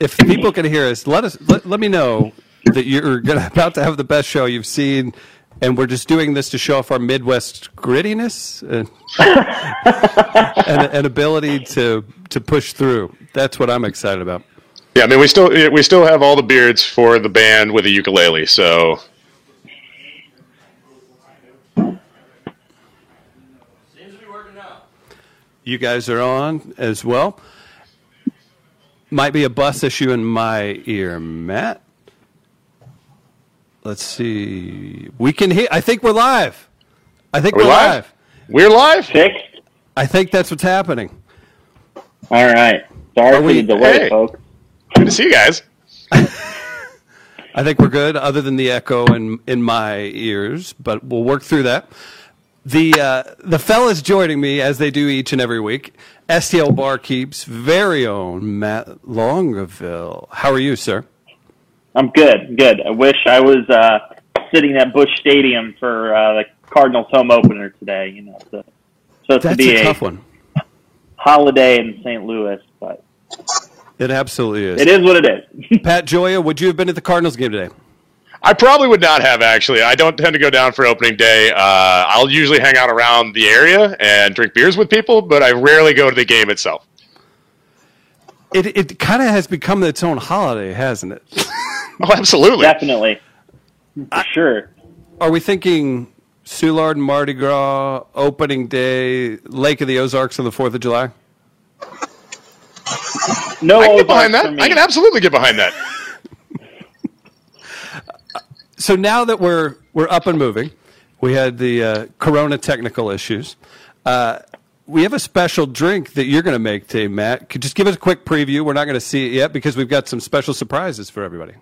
if people can hear us, let us let, let me know that you're gonna, about to have the best show you've seen, and we're just doing this to show off our Midwest grittiness and, and, and ability to to push through. That's what I'm excited about. Yeah, I mean, we still we still have all the beards for the band with a ukulele, so You guys are on as well. Might be a bus issue in my ear, Matt. Let's see. We can hear. I think we're live. I think Are we we're live? live. we're live. Fixed? I think that's what's happening. All right. Sorry Are for we- the delay, hey. folks. Good to see you guys. I think we're good, other than the echo in in my ears, but we'll work through that. The uh, the fellas joining me as they do each and every week. STL Barkeep's very own Matt Longaville. How are you, sir? I'm good. Good. I wish I was uh, sitting at Busch Stadium for uh, the Cardinals home opener today. You know, it's a, supposed to be a a, tough one. holiday in St. Louis, but It absolutely is. it is what it is. Pat Joya, would you have been at the Cardinals game today? I probably would not have actually. I don't tend to go down for opening day. Uh, I'll usually hang out around the area and drink beers with people, but I rarely go to the game itself. It it kind of has become its own holiday, hasn't it? Oh, absolutely. Definitely. For sure. Are we thinking Soulard and Mardi Gras, opening day, Lake of the Ozarks on the Fourth of July? No I can get behind that. I can absolutely get behind that. So now that we're we're up and moving, we had the uh, Corona technical issues. Uh, we have a special drink that you're going to make today, Matt. Could you just give us a quick preview? We're not going to see it yet because we've got some special surprises for everybody.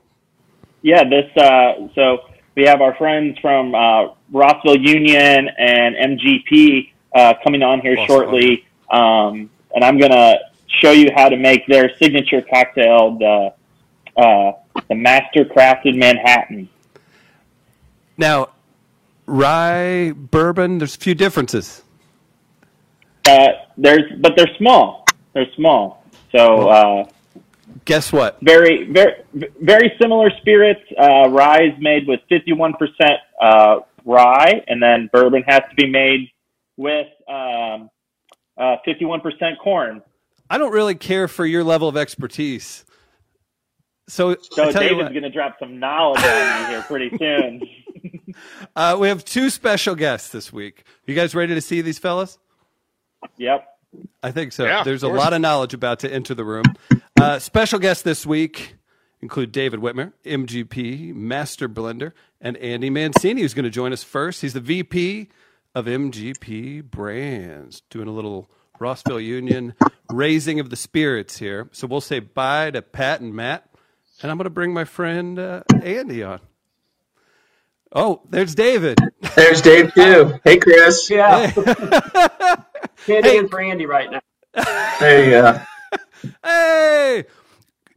Yeah, this. Uh, so we have our friends from uh, Rossville Union and MGP uh, coming on here Awesome. shortly, um, and I'm gonna show you how to make their signature cocktail, the uh, the Master Crafted Manhattan. Now, rye bourbon. There's a few differences. Uh, there's, but they're small. They're small. So uh, Guess what? very, very, very similar spirits. Uh, rye is made with 51% uh, rye, and then bourbon has to be made with um, uh, 51% corn. I don't really care for your level of expertise. So, So you David's going to drop some knowledge on me here pretty soon. uh, we have two special guests this week. You guys ready to see these fellas? yep. I think so. Yeah, There's a lot of knowledge about to enter the room. Uh, special guests this week include David Whitmer, MGP, Master Blender, and Andy Mancini, who's going to join us first. He's the VP of MGP Brands, doing a little Rossville Union raising of the spirits here. So we'll say bye to Pat and Matt, and I'm going to bring my friend uh, Andy on. Oh, there's David. There's Dave too. Hey, Chris. Yeah, can't Hey. in for Andy right now. There you go. Hey!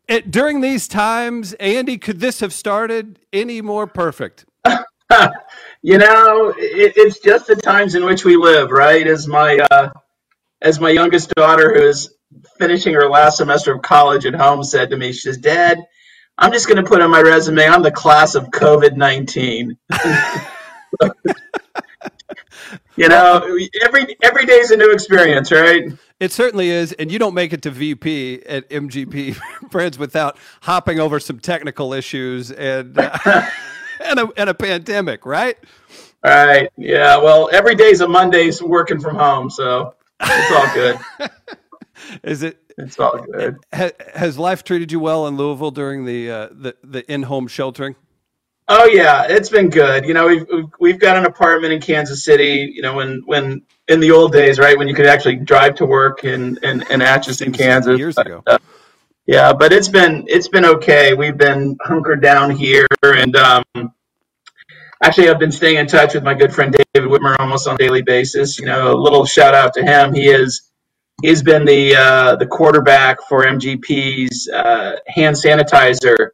It, during these times, Andy, could this have started any more perfect? You know, it, it's just the times in which we live, right? As my uh, as my youngest daughter, who is finishing her last semester of college at home, said to me, she says, "Dad, I'm just going to put on my resume, I'm the class of COVID 19." you know, every every day is a new experience, right? It certainly is, and you don't make it to VP at MGP Brands without hopping over some technical issues and uh, and, a, and a pandemic, right? All right. Yeah. Well, every day's a Monday's working from home, so it's all good. Is it It's all good. ha, has life treated you well in Louisville during the uh, the, the in-home sheltering? Oh yeah, it's been good. You know, we've we've- we've got an apartment in Kansas City. You know, when when in the old days, right, when you could actually drive to work in in, in Atchison, Kansas. Years But, ago. uh, yeah, but it's been it's been okay. We've been hunkered down here, and um, actually, I've been staying in touch with my good friend David Whitmer almost on a daily basis. You know, a little shout out to him. He is he's been the uh, the quarterback for MGP's uh, hand sanitizer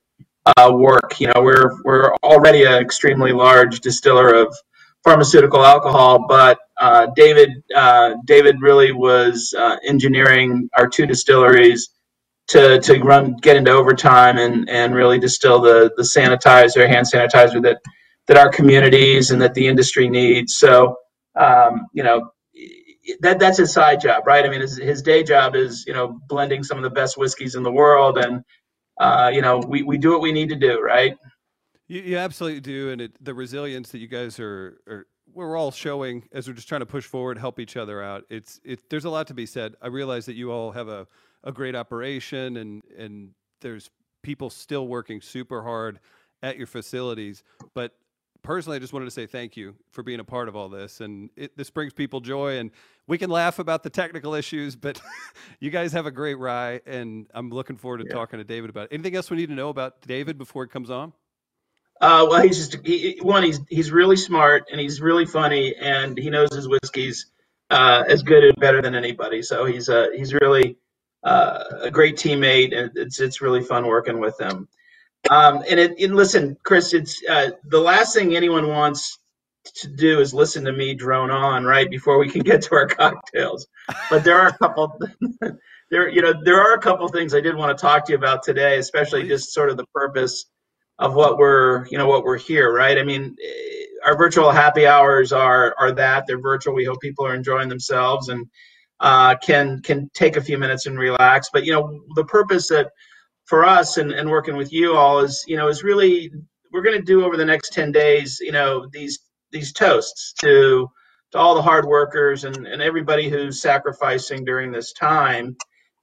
uh, work. You know, we're we're already an extremely large distiller of pharmaceutical alcohol, but uh, David uh, David really was uh, engineering our two distilleries to to run get into overtime and and really distill the the sanitizer, hand sanitizer that that our communities and that the industry needs. So um, you know that that's his side job, right? I mean, his, his day job is you know blending some of the best whiskeys in the world, and uh, you know we we do what we need to do, right? You, you absolutely do, and it, the resilience that you guys are, are we're all showing as we're just trying to push forward, help each other out. It's it. There's a lot to be said. I realize that you all have a, a great operation, and and there's people still working super hard at your facilities. But personally, I just wanted to say thank you for being a part of all this, and it, this brings people joy. And we can laugh about the technical issues, but you guys have a great rye, and I'm looking forward to yeah. talking to David about it. Anything else we need to know about David before it comes on? Uh, well, he's just he, one. He's he's really smart and he's really funny and he knows his whiskeys uh, as good and better than anybody. So he's uh, he's really uh, a great teammate and it's it's really fun working with him. Um, and, it, and listen, Chris, it's uh, the last thing anyone wants to do is listen to me drone on right before we can get to our cocktails. But there are a couple. there you know there are a couple things I did want to talk to you about today, especially just sort of the purpose of what we're you know what we're here right i mean eh, our virtual happy hours are are that they're virtual we hope people are enjoying themselves and uh, can can take a few minutes and relax but you know the purpose that for us and, and working with you all is you know is really we're going to do over the next 10 days you know these these toasts to to all the hard workers and, and everybody who's sacrificing during this time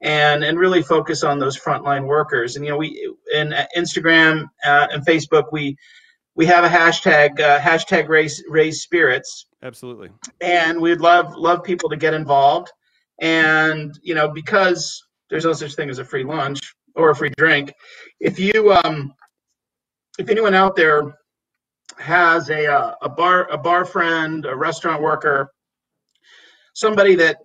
and and really focus on those frontline workers. And you know, we in Instagram uh, and Facebook we we have a hashtag uh, hashtag raise raise spirits. Absolutely. And we'd love love people to get involved. And you know, because there's no such thing as a free lunch or a free drink, if you um, if anyone out there has a uh, a bar a bar friend, a restaurant worker, somebody that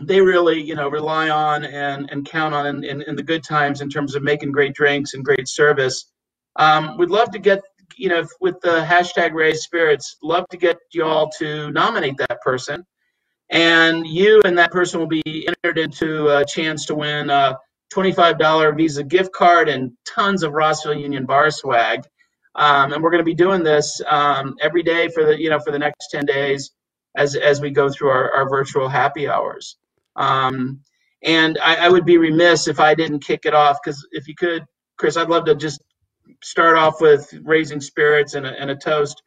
they really you know rely on and, and count on in, in, in, the good times in terms of making great drinks and great service. Um, we'd love to get you know with the hashtag raise spirits love to get y'all to nominate that person. And you and that person will be entered into a chance to win a $25 visa gift card and tons of rossville union bar swag um, and we're going to be doing this um, every day for the you know for the next 10 days as as we go through our, our virtual happy hours um, and I, I, would be remiss if I didn't kick it off because if you could, Chris, I'd love to just start off with raising spirits and a, and a toast.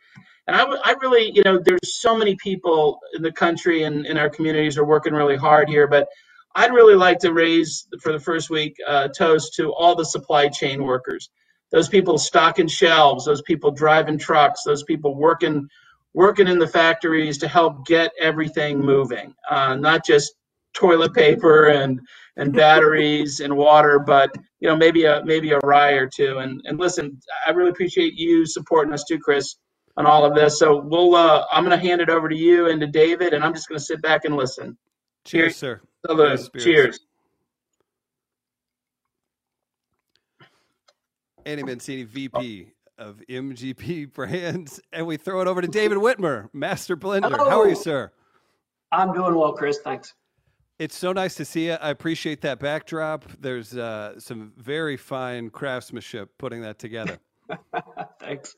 And I, I really, you know, there's so many people in the country and in our communities are working really hard here, but I'd really like to raise for the first week uh, toast to all the supply chain workers, those people stocking shelves, those people driving trucks, those people working working in the factories to help get everything moving, uh, not just toilet paper and and batteries and water, but you know maybe a maybe a rye or two. And and listen, I really appreciate you supporting us too, Chris, on all of this. So we'll uh, I'm going to hand it over to you and to David, and I'm just going to sit back and listen. Cheers, Cheers. sir. Salute. Cheers. Andy Mancini, VP of MGP Brands, and we throw it over to David Whitmer, Master Blender. Hello. How are you, sir? I'm doing well, Chris. Thanks. It's so nice to see you. I appreciate that backdrop. There's uh, some very fine craftsmanship putting that together. Thanks.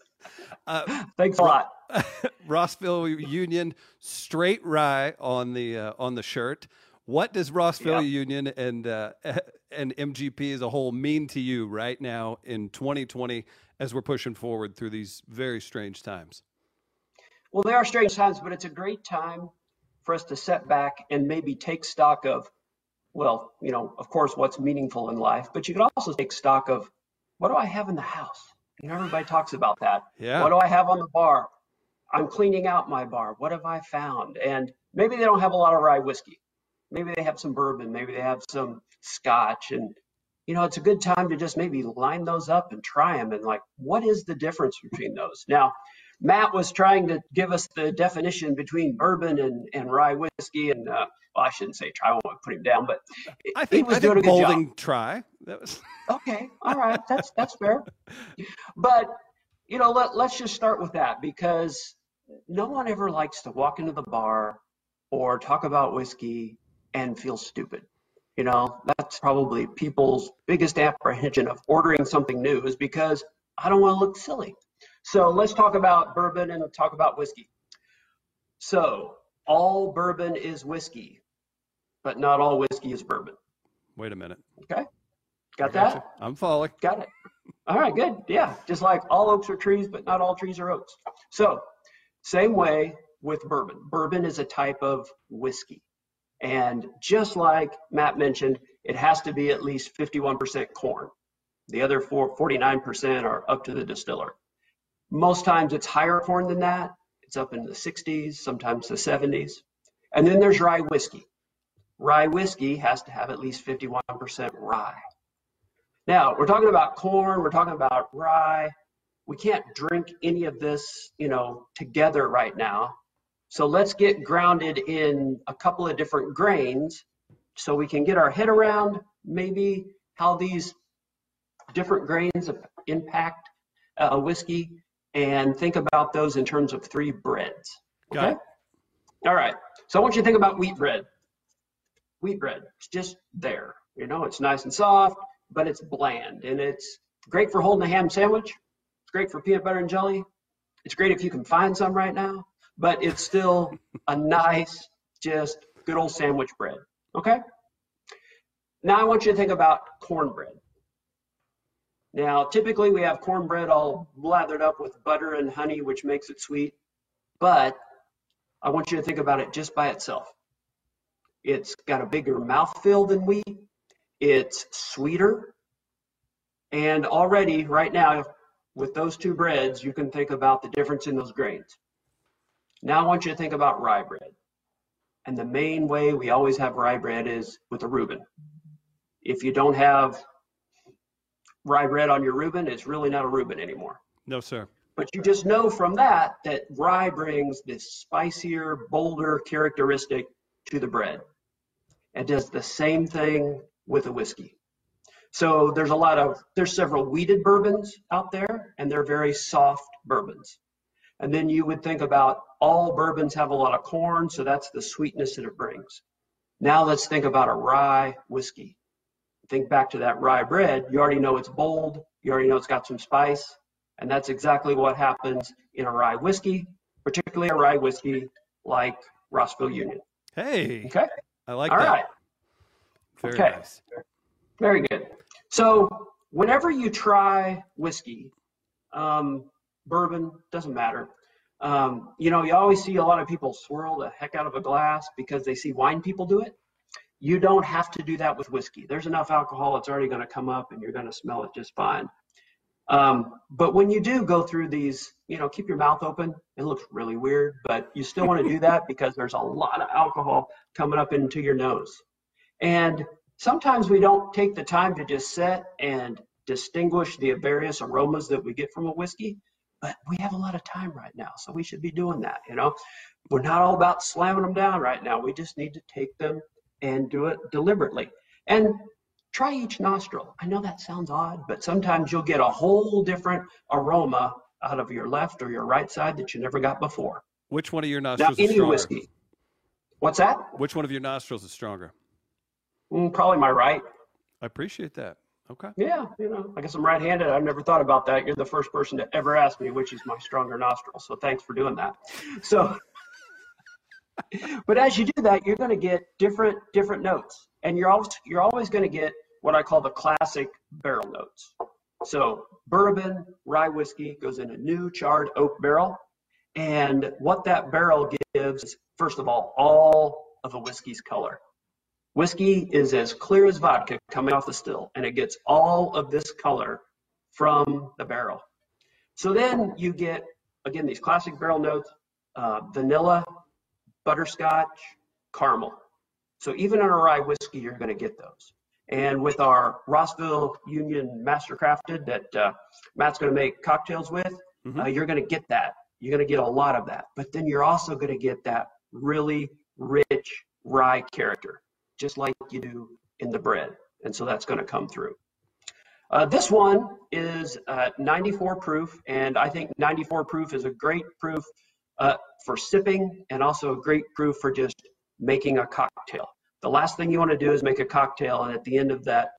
Uh, Thanks a lot. Rossville Union straight rye on the uh, on the shirt. What does Rossville Union and uh, and MGP as a whole mean to you right now in 2020 as we're pushing forward through these very strange times? Well, they are strange times, but it's a great time for us to set back and maybe take stock of, well, you know, of course, what's meaningful in life, but you can also take stock of what do I have in the house? You know, everybody talks about that. Yeah. What do I have on the bar? I'm cleaning out my bar. What have I found? And maybe they don't have a lot of rye whiskey. Maybe they have some bourbon. Maybe they have some scotch. And, you know, it's a good time to just maybe line those up and try them. And like, what is the difference between those? Now, Matt was trying to give us the definition between bourbon and, and rye whiskey, and uh, well, I shouldn't say try. I won't put him down, but I think he was I doing think a good job. try. That was okay. All right, that's that's fair. But you know, let let's just start with that because no one ever likes to walk into the bar or talk about whiskey and feel stupid. You know, that's probably people's biggest apprehension of ordering something new is because I don't want to look silly. So let's talk about bourbon and talk about whiskey. So all bourbon is whiskey, but not all whiskey is bourbon. Wait a minute. Okay. Got Gotcha. that? I'm following. Got it. All right, good. Yeah, just like all oaks are trees, but not all trees are oaks. So, same way with bourbon. Bourbon is a type of whiskey. And just like Matt mentioned, it has to be at least 51% corn. The other four, 49% are up to the distiller. Most times it's higher corn than that. It's up in the 60s, sometimes the 70s. And then there's rye whiskey. Rye whiskey has to have at least 51% rye. Now, we're talking about corn, we're talking about rye. We can't drink any of this, you know, together right now. So let's get grounded in a couple of different grains so we can get our head around maybe how these different grains impact a whiskey and think about those in terms of three breads. Got Okay? it. All right. So I want you to think about wheat bread. Wheat bread, it's just there. You know, it's nice and soft, but it's bland and it's great for holding a ham sandwich. It's great for peanut butter and jelly. It's great if you can find some right now, but it's still a nice, just good old sandwich bread. Okay? Now I want you to think about cornbread. Now, typically we have cornbread all lathered up with butter and honey, which makes it sweet, but I want you to think about it just by itself. It's got a bigger mouthfeel than wheat. It's sweeter. And already, right now, with those two breads, you can think about the difference in those grains. Now I want you to think about rye bread. And the main way we always have rye bread is with a Reuben. If you don't have rye bread on your Reuben, it's really not a Reuben anymore. No, sir. But you just know from that that rye brings this spicier, bolder characteristic to the bread. It does the same thing with a whiskey. So there's a lot of, there's several wheated bourbons out there, and they're very soft bourbons. And then you would think about all bourbons have a lot of corn, so that's the sweetness that it brings. Now let's think about a rye whiskey. Think back to that rye bread. You already know it's bold. You already know it's got some spice. And that's exactly what happens in a rye whiskey, particularly a rye whiskey like Rossville Union. Hey, Okay? I like All that. right. Very Okay. nice. Very good. So whenever you try whiskey, um, bourbon, doesn't matter. Um, you know, you always see a lot of people swirl the heck out of a glass because they see wine people do it. You don't have to do that with whiskey. There's enough alcohol, it's already going to come up and you're going to smell it just fine. Um, but when you do go through these, you know, keep your mouth open. It looks really weird, but you still want to do that because there's a lot of alcohol coming up into your nose. And sometimes we don't take the time to just sit and distinguish the various aromas that we get from a whiskey, but we have a lot of time right now, so we should be doing that. You know, we're not all about slamming them down right now. We just need to take them and do it deliberately. And try each nostril. I know that sounds odd, but sometimes you'll get a whole different aroma out of your left or your right side that you never got before. Which one of your Now, nostrils is any stronger? whiskey. What's that? Which one of your nostrils is stronger? Mm, probably my right. I appreciate that. Okay. Yeah, you know, I guess I'm right-handed. I've never thought about that. You're the first person to ever ask me which is my stronger nostril. So thanks for doing that. So, but as you do that, you're going to get different different notes, and you're always you're always going to get what I call the classic barrel notes. So bourbon, rye whiskey goes in a new charred oak barrel, and what that barrel gives is first of all all of a whiskey's color. Whiskey is as clear as vodka coming off the still, and it gets all of this color from the barrel. So then you get, again, these classic barrel notes, uh, vanilla, butterscotch, caramel. So even in a rye whiskey, you're going to get those. And with our Rossville Union Master Crafted that uh, Matt's going to make cocktails with, Mhm. uh, you're going to get that. You're going to get a lot of that. But then you're also going to get that really rich rye character, just like you do in the bread. And so that's going to come through. Uh, this one is uh, 94 proof, and I think 94 proof is a great proof uh, for sipping and also a great proof for just making a cocktail. The last thing you want to do is make a cocktail, and at the end of that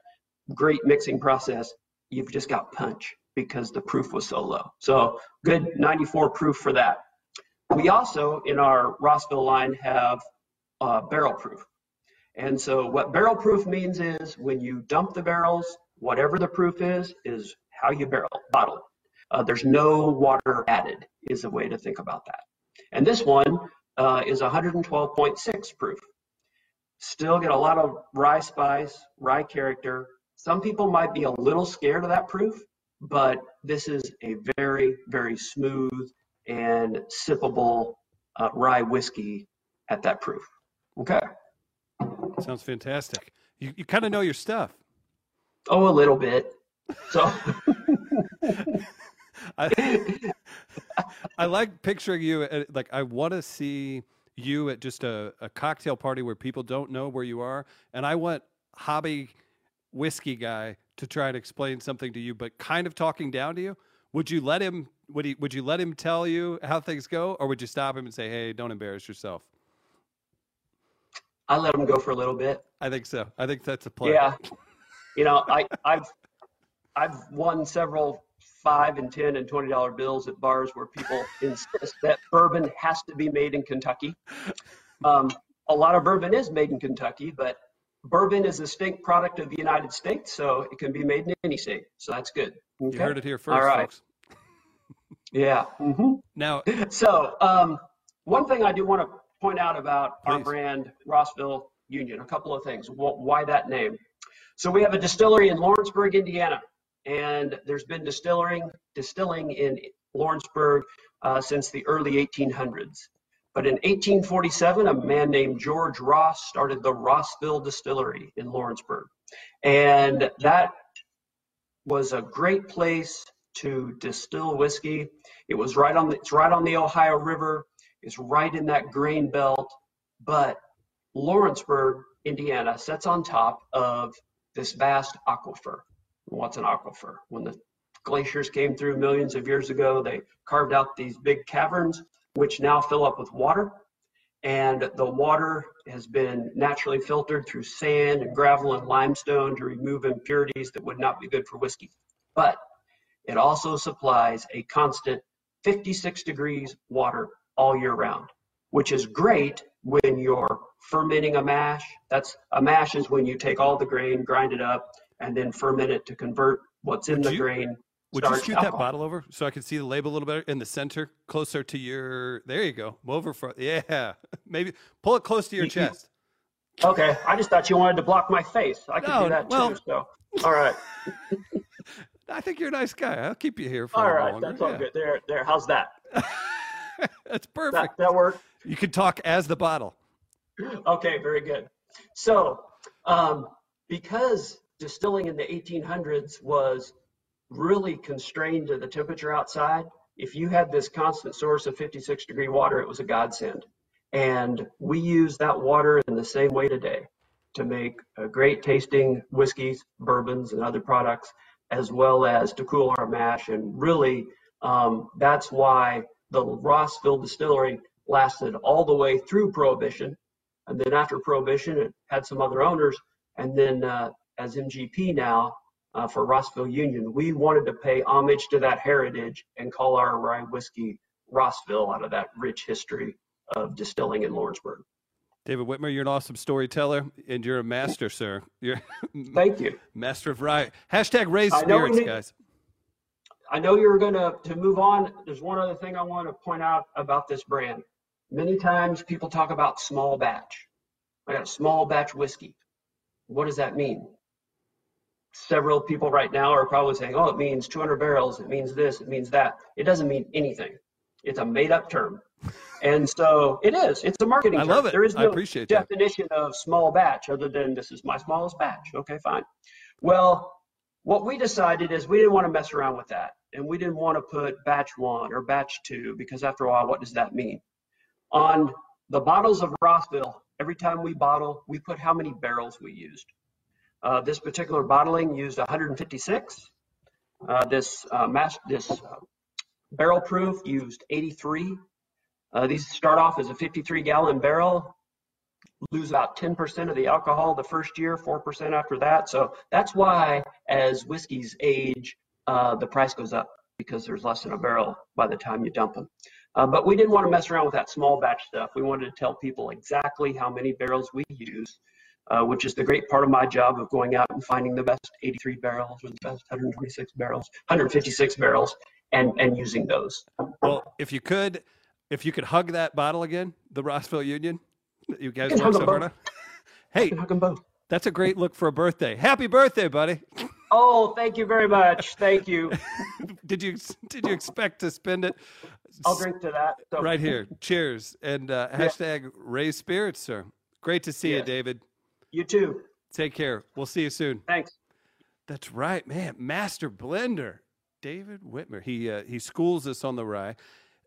great mixing process, you've just got punch because the proof was so low. So good 94 proof for that. We also, in our Rossville line, have uh, barrel proof. And so what barrel proof means is when you dump the barrels, whatever the proof is, is how you barrel, bottle it. Uh, there's no water added is a way to think about that. And this one uh, is 112.6 proof. Still get a lot of rye spice, rye character. Some people might be a little scared of that proof, but this is a very, very smooth and sippable uh, rye whiskey at that proof. Okay. Sounds fantastic. You, you kind of know your stuff. Oh, a little bit. So I, I like picturing you at, like I want to see you at just a, a cocktail party where people don't know where you are, and I want hobby whiskey guy to try and explain something to you, but kind of talking down to you. Would you let him? Would he? Would you let him tell you how things go, or would you stop him and say, "Hey, don't embarrass yourself"? I let him go for a little bit. I think so. I think that's a play. Yeah. You know, I, I've I've won several five and ten and twenty dollar bills at bars where people insist that bourbon has to be made in Kentucky. Um, a lot of bourbon is made in Kentucky, but bourbon is a distinct product of the United States, so it can be made in any state. So that's good. You heard it here first, All right. folks. Yeah. hmm Now, So, um, one thing I do want to point out about our brand, Rossville Union, a couple of things. Why that name? So, we have a distillery in Lawrenceburg, Indiana, and there's been distilling distilling in Lawrenceburg uh, since the early 1800s. But in 1847, a man named George Ross started the Rossville Distillery in Lawrenceburg, and that was a great place to distill whiskey. It was right on the, it's right on the Ohio River. It's right in that grain belt. But Lawrenceburg, Indiana, sits on top of this vast aquifer. What's an aquifer? When the glaciers came through millions of years ago, they carved out these big caverns, which now fill up with water. And the water has been naturally filtered through sand and gravel and limestone to remove impurities that would not be good for whiskey. But it also supplies a constant 56 degrees water all year round, which is great when you're fermenting a mash. That's a mash is when you take all the grain, grind it up, and then ferment it to convert what's in Would the you- grain. would you shoot that bottle over so I can see the label a little better in the center, closer to your? There you go. Over front. Yeah, maybe pull it close to your You- chest. Okay, I just thought you wanted to block my face. I could No, do that well- too. So, all right, I think you're a nice guy. I'll keep you here for all right, longer. that's all Yeah. good. There, there. How's that? That's That perfect. that work? You can talk as the bottle. Okay, very good. So, um, because distilling in the 1800s was really constrained to the temperature outside, if you had this constant source of 56 degree water, it was a godsend. And we use that water in the same way today to make uh, great tasting whiskeys, bourbons, and other products, as well as to cool our mash. And really, um, that's why the Rossville distillery lasted all the way through Prohibition. And then after Prohibition, it had some other owners. And then uh, as MGP now uh, for Rossville Union, we wanted to pay homage to that heritage and call our rye whiskey Rossville out of that rich history of distilling in Lawrenceburg. David Whitmer, you're an awesome storyteller, and you're a master, sir. You're Thank you. master of rye. Hashtag raise I know we spirits, guys. I know you were going to to move on. There's one other thing I want to point out about this brand. Many times people talk about small batch. I got a small batch whiskey. What does that mean? Several people right now are probably saying, "Oh, it means 200 barrels. It means this. It means that." It doesn't mean anything. It's a made-up term, and so it is. It's a marketing. I term. love it. There is no appreciate that. definition of small batch other than this is my smallest batch. Okay, fine. Well, what we decided is we didn't want to mess around with that. And we didn't want to put batch one or batch two because after a while, what does that mean? On the bottles of Rossville, every time we bottle, we put how many barrels we used. Uh, this particular bottling used 156. Uh, this uh, mash, this uh, barrel proof used 83. Uh, these start off as a 53 gallon barrel. Lose about 10% of the alcohol the first year, 4% after that. So that's why, as whiskeys age, uh, the price goes up because there's less in a barrel by the time you dump them. Uh, but we didn't want to mess around with that small batch stuff. We wanted to tell people exactly how many barrels we use, uh, which is the great part of my job of going out and finding the best 83 barrels or the best 126 barrels, 156 barrels, and and using those. Well, if you could, if you could hug that bottle again, the Rossville Union, you guys work so hard on. Hey, You can hug them both. that's a great look for a birthday. Happy birthday, buddy. Oh, thank you very much. Thank you. Did you did you expect to spend it I'll drink to that. So, right here? Cheers and uh, hashtag raise spirits, sir. Great to see you, David. You too. Take care. We'll see you soon. Thanks. That's right, man. Master blender, David Whitmer. He uh, he schools us on the rye,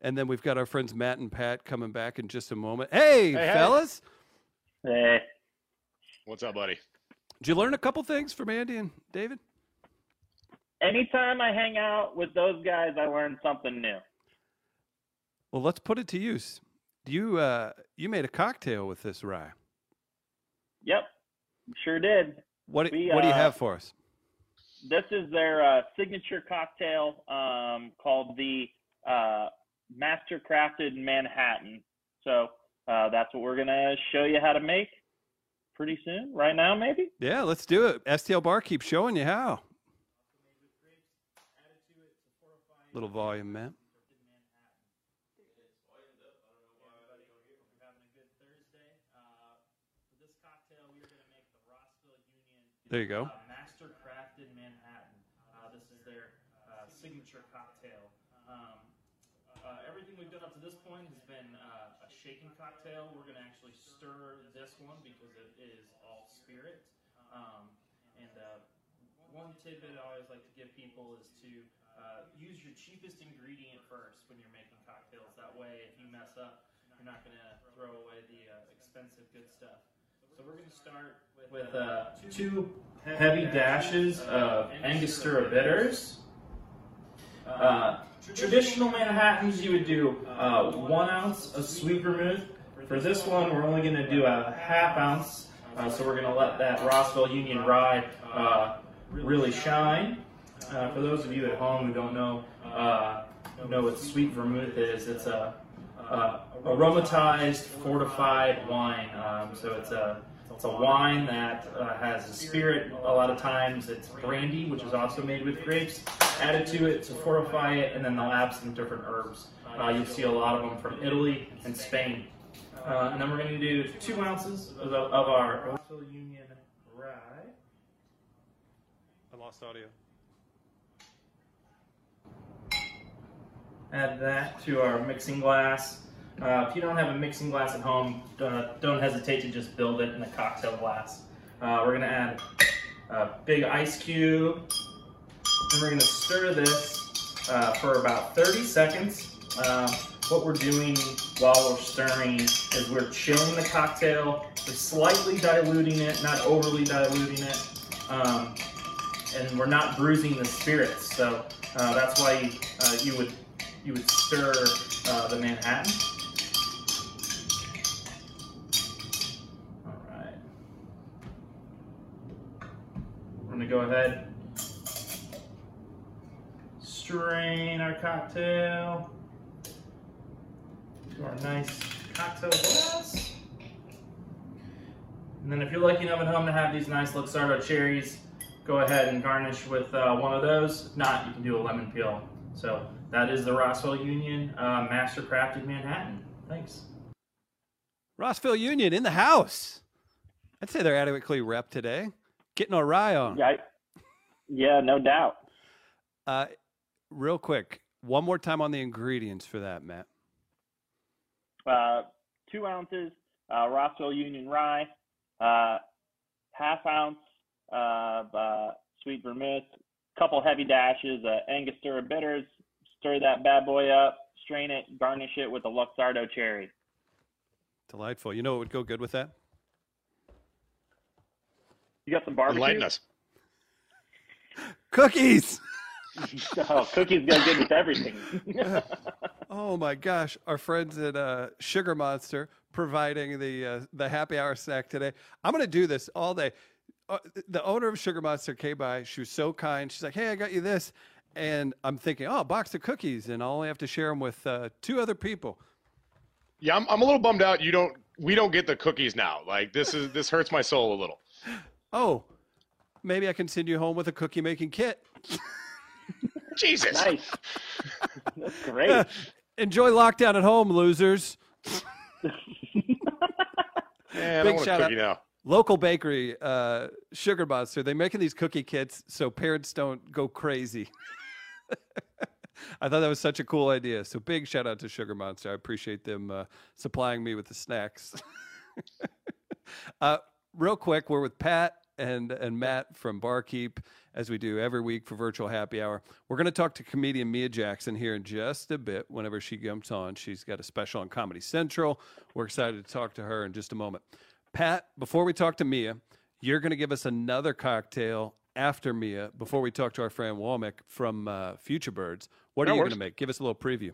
and then we've got our friends Matt and Pat coming back in just a moment. Hey, Hey, hey. fellas, Hey, What's up, buddy? did you learn a couple things from Andy and David? anytime I hang out with those guys, I learn something new. Well, let's put it to use. You uh, you made a cocktail with this rye. Yep, sure did. What We, what do you uh, have for us? This is their uh, signature cocktail um, called the uh, Master Crafted Manhattan. So uh, that's what we're gonna show you how to make pretty soon. Right now, maybe. Yeah, let's do it. STL Barkeep's showing you how. Little volume, man. There you go. Uh, Master Crafted Manhattan. Uh, this is their uh, signature cocktail. Um, uh, everything we've done up to this point has been uh, a shaken cocktail. We're going to actually stir this one because it is all spirit. Um, and uh, one tidbit I always like to give people is to uh, use your cheapest ingredient first when you're making cocktails. That way, if you mess up, you're not going to throw away the uh, expensive good stuff. So we're going to start with uh, two heavy dashes of Angostura bitters. Uh, traditional Manhattans, you would do uh, one ounce of sweet vermouth. For this one, we're only going to do a half ounce. Uh, so we're going to let that Rossville Union Rye uh, really shine. Uh, for those of you at home who don't know, uh, know what sweet vermouth is, it's a aromatized fortified wine. Um, so it's a it's a wine that uh, has a spirit. A lot of times it's brandy, which is also made with grapes, added to it to fortify it, and then they'll add some different herbs. Uh, you'll see a lot of them from Italy and Spain. Uh, and then we're going to do two ounces of, of our Union rye. I lost audio. Add that to our mixing glass. Uh, if you don't have a mixing glass at home, uh, don't hesitate to just build it in a cocktail glass. Uh, we're gonna add a big ice cube, and we're gonna stir this uh, for about 30 seconds. Um, what we're doing while we're stirring is we're chilling the cocktail, we're slightly diluting it, not overly diluting it, um, and we're not bruising the spirits. So uh, that's why uh, you would you would stir the Manhattan. We're gonna go ahead, strain our cocktail to our nice cocktail glass. And then if you're lucky enough at home to have these nice Luxardo cherries, go ahead and garnish with uh, one of those. If not, you can do a lemon peel. So that is the Rossville Union uh, Master Crafted Manhattan. Thanks. Rossville Union in the house. I'd say they're adequately rep today. Getting our rye on. Yeah, yeah, no doubt. Uh, real quick, one more time on the ingredients for that, Matt. Uh, two ounces uh, Rossville Union rye, uh, half ounce of uh, sweet vermouth, couple heavy dashes of Angostura bitters. Stir that bad boy up, strain it, garnish it with a Luxardo cherry. Delightful. You know what would go good with that? You got some barbecue? Enlighten us. Cookies. oh, cookies go good with everything. Oh my gosh, our friends at uh, Sugar Monster providing the uh, the happy hour snack today. I'm going to do this all day. Uh, the owner of Sugar Monster came by. She was so kind. She's like, "Hey, I got you this," and I'm thinking, "Oh, a box of cookies," and I'll only have to share them with uh, two other people. Yeah, I'm, I'm a little bummed out. You don't. We don't get the cookies now. Like this is this hurts my soul a little. Oh, maybe I can send you home with a cookie making kit. Jesus. Nice. That's great. Enjoy lockdown at home, losers. Man, I Big want a shout cookie out. now. Local bakery, uh, Sugar Monster. They're making these cookie kits so parents don't go crazy. I thought that was such a cool idea. So big shout out to Sugar Monster. I appreciate them uh, supplying me with the snacks. uh, real quick, we're with Pat and and Matt from Barkeep as we do every week for virtual happy hour. We're going to talk to comedian Mia Jackson here in just a bit. Whenever she jumps on, she's got a special on Comedy Central. We're excited to talk to her in just a moment. Pat, before we talk to Mia, you're going to give us another cocktail after Mia before we talk to our friend Womack from uh, Future Birds. What are you going to make? Give us a little preview.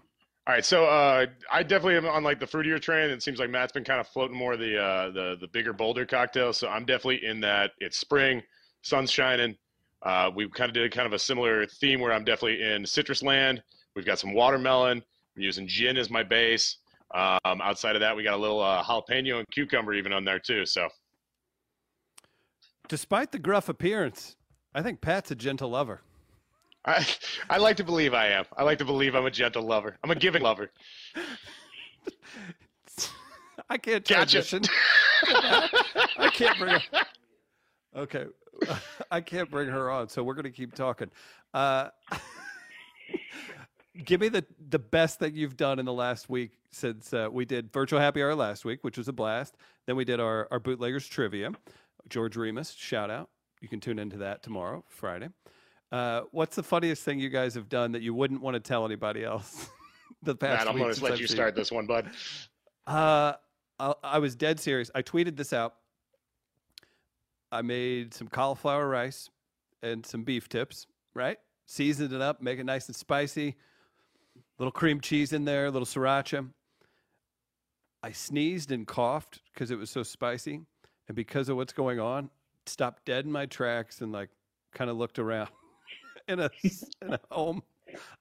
All right, so uh, I definitely am on like the fruitier train. It seems like Matt's been kind of floating more the uh, the the bigger, bolder cocktails. So I'm definitely in that. It's spring, sun's shining. Uh, we kind of did kind of a similar theme where I'm definitely in citrus land. We've got some watermelon. I'm using gin as my base. Um, outside of that, we got a little uh, jalapeno and cucumber even on there too. So Despite the gruff appearance, I think Pat's a gentle lover. I I like to believe I am. I like to believe I'm a gentle lover. I'm a giving lover. I can't Gotcha. transition. I can't bring her. Okay, I can't bring her on, so we're going to keep talking. Uh, give me the the best that you've done in the last week since uh, we did virtual happy hour last week, which was a blast. Then we did our our bootleggers trivia. George Remus, shout out. You can tune into that tomorrow, Friday. Uh, what's the funniest thing you guys have done that you wouldn't want to tell anybody else? the past Matt, I'm going to let I've you seen start this one, bud. uh, I, I was dead serious. I tweeted this out. I made some cauliflower rice and some beef tips, right? Seasoned it up, make it nice and spicy. Little cream cheese in there, a little sriracha. I sneezed and coughed because it was so spicy. And because of what's going on, stopped dead in my tracks and like kind of looked around in a, in a home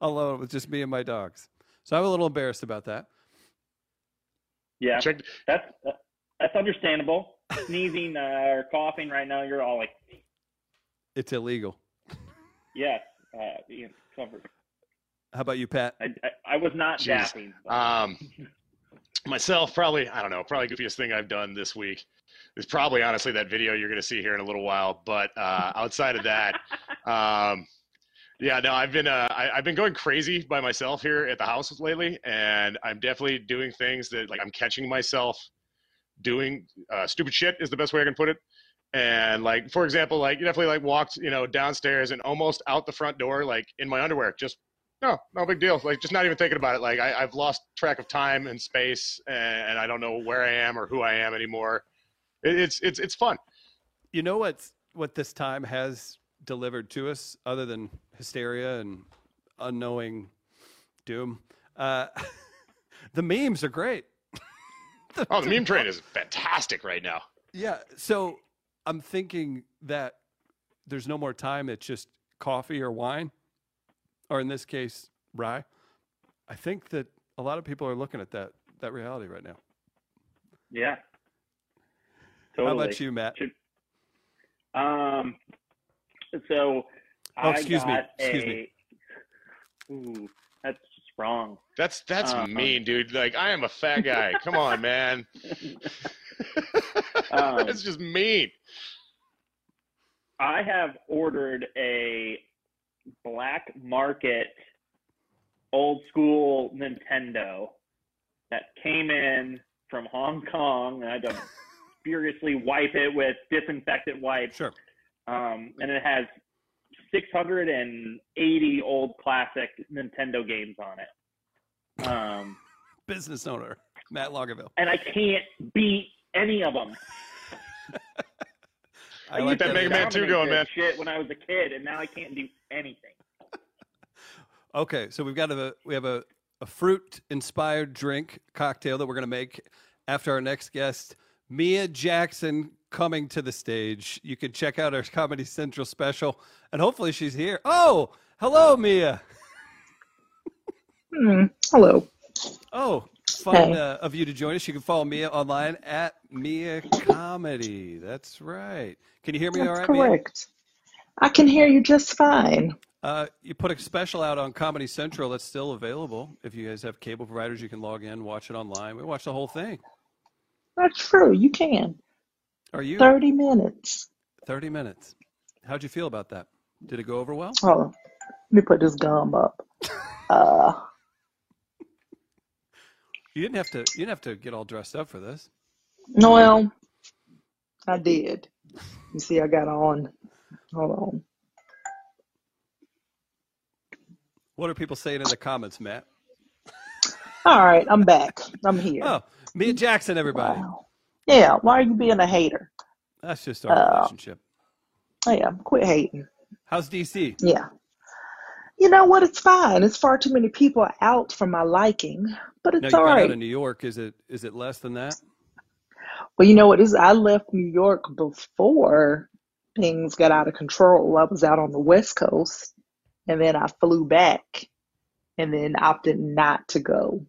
alone with just me and my dogs. So I'm a little embarrassed about that. Yeah, Check. that's uh, that's understandable. Sneezing uh, or coughing right now, you're all like, It's illegal. yes, uh, Ian, covered. How about you, Pat? I, I, I was not Jeez. dapping. Um, myself, probably, I don't know, probably goofiest thing I've done this week is probably honestly that video you're going to see here in a little while. But uh, outside of that, um, yeah, no, I've been uh, I, I've been going crazy by myself here at the house lately, and I'm definitely doing things that like I'm catching myself doing uh, stupid shit is the best way I can put it. And like for example, like you definitely like walked you know downstairs and almost out the front door like in my underwear, just no, no big deal. Like just not even thinking about it. Like I, I've lost track of time and space, and, and I don't know where I am or who I am anymore. It, it's it's it's fun. You know what's what this time has delivered to us, other than hysteria and unknowing doom. Uh, the memes are great. Oh, the meme train is fantastic right now. Yeah. So I'm thinking that there's no more time. It's just coffee or wine, or in this case, rye. I think that a lot of people are looking at that that reality right now. yeah. How about you, Matt? Um, so Oh, excuse me. Excuse a, me. Ooh, that's just wrong. That's that's Um, mean, dude. Like I am a fat guy. Come on, man. Um, that's just mean. I have ordered a black market old school Nintendo that came in from Hong Kong. and I had to furiously wipe it with disinfectant wipes. Sure. Um, and it has 680 old classic Nintendo games on it. Um, Business owner Matt Lagerville. and I can't beat any of them. I Keep that Mega Man 2 going, man. Shit, when I was a kid, and now I can't do anything. Okay, so we've got a we have a, a fruit inspired drink cocktail that we're gonna make, after our next guest, Mia Jackson, coming to the stage. You can check out our Comedy Central special, and hopefully she's here. Oh, hello, Mia. Hmm. Hello. Oh, fun Hey. uh, of you to join us. You can follow Mia online at Mia Comedy. That's right. Can you hear me all That's right, Mia? correct. I can hear you just fine. Uh, you put a special out on Comedy Central that's still available. If you guys have cable providers, you can log in, watch it online. We watch the whole thing. That's true. You can. Are you? 30 minutes. 30 minutes. How'd you feel about that? Did it go over well? Oh. Let me put this gum up. Uh, You didn't have to. You didn't have to get all dressed up for this. well, I did. You see, I got on. Hold on. What are people saying in the comments, Matt? All right, I'm back. I'm here. Oh, Mia Jackson, everybody. Wow. Yeah, why are you being a hater? That's just our Uh, relationship. Yeah, quit hating. How's DC? Yeah. You know what? It's fine. It's far too many people out for my liking, but it's you all right. of New York. Is it is it less than that? Well, you know what is I left New York before things got out of control. I was out on the West Coast and then I flew back and then opted not to go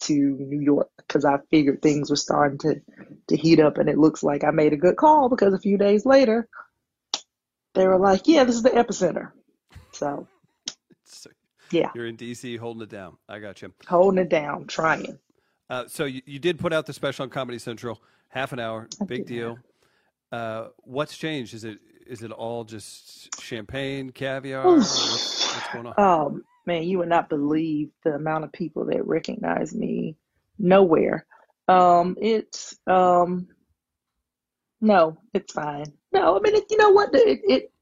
to New York because I figured things were starting to, to heat up and it looks like I made a good call because a few days later they were like, Yeah, this is the epicenter. So So yeah, you're in DC holding it down. I got you. holding it down, trying. Uh, so you, you did put out the special on Comedy Central, half an hour, I big deal. Uh, what's changed? Is it is it all just champagne, caviar? What's, what's going on? Oh man, you would not believe the amount of people that recognize me nowhere. Um, it's um, no, it's fine. No, I mean, it, you know what? It it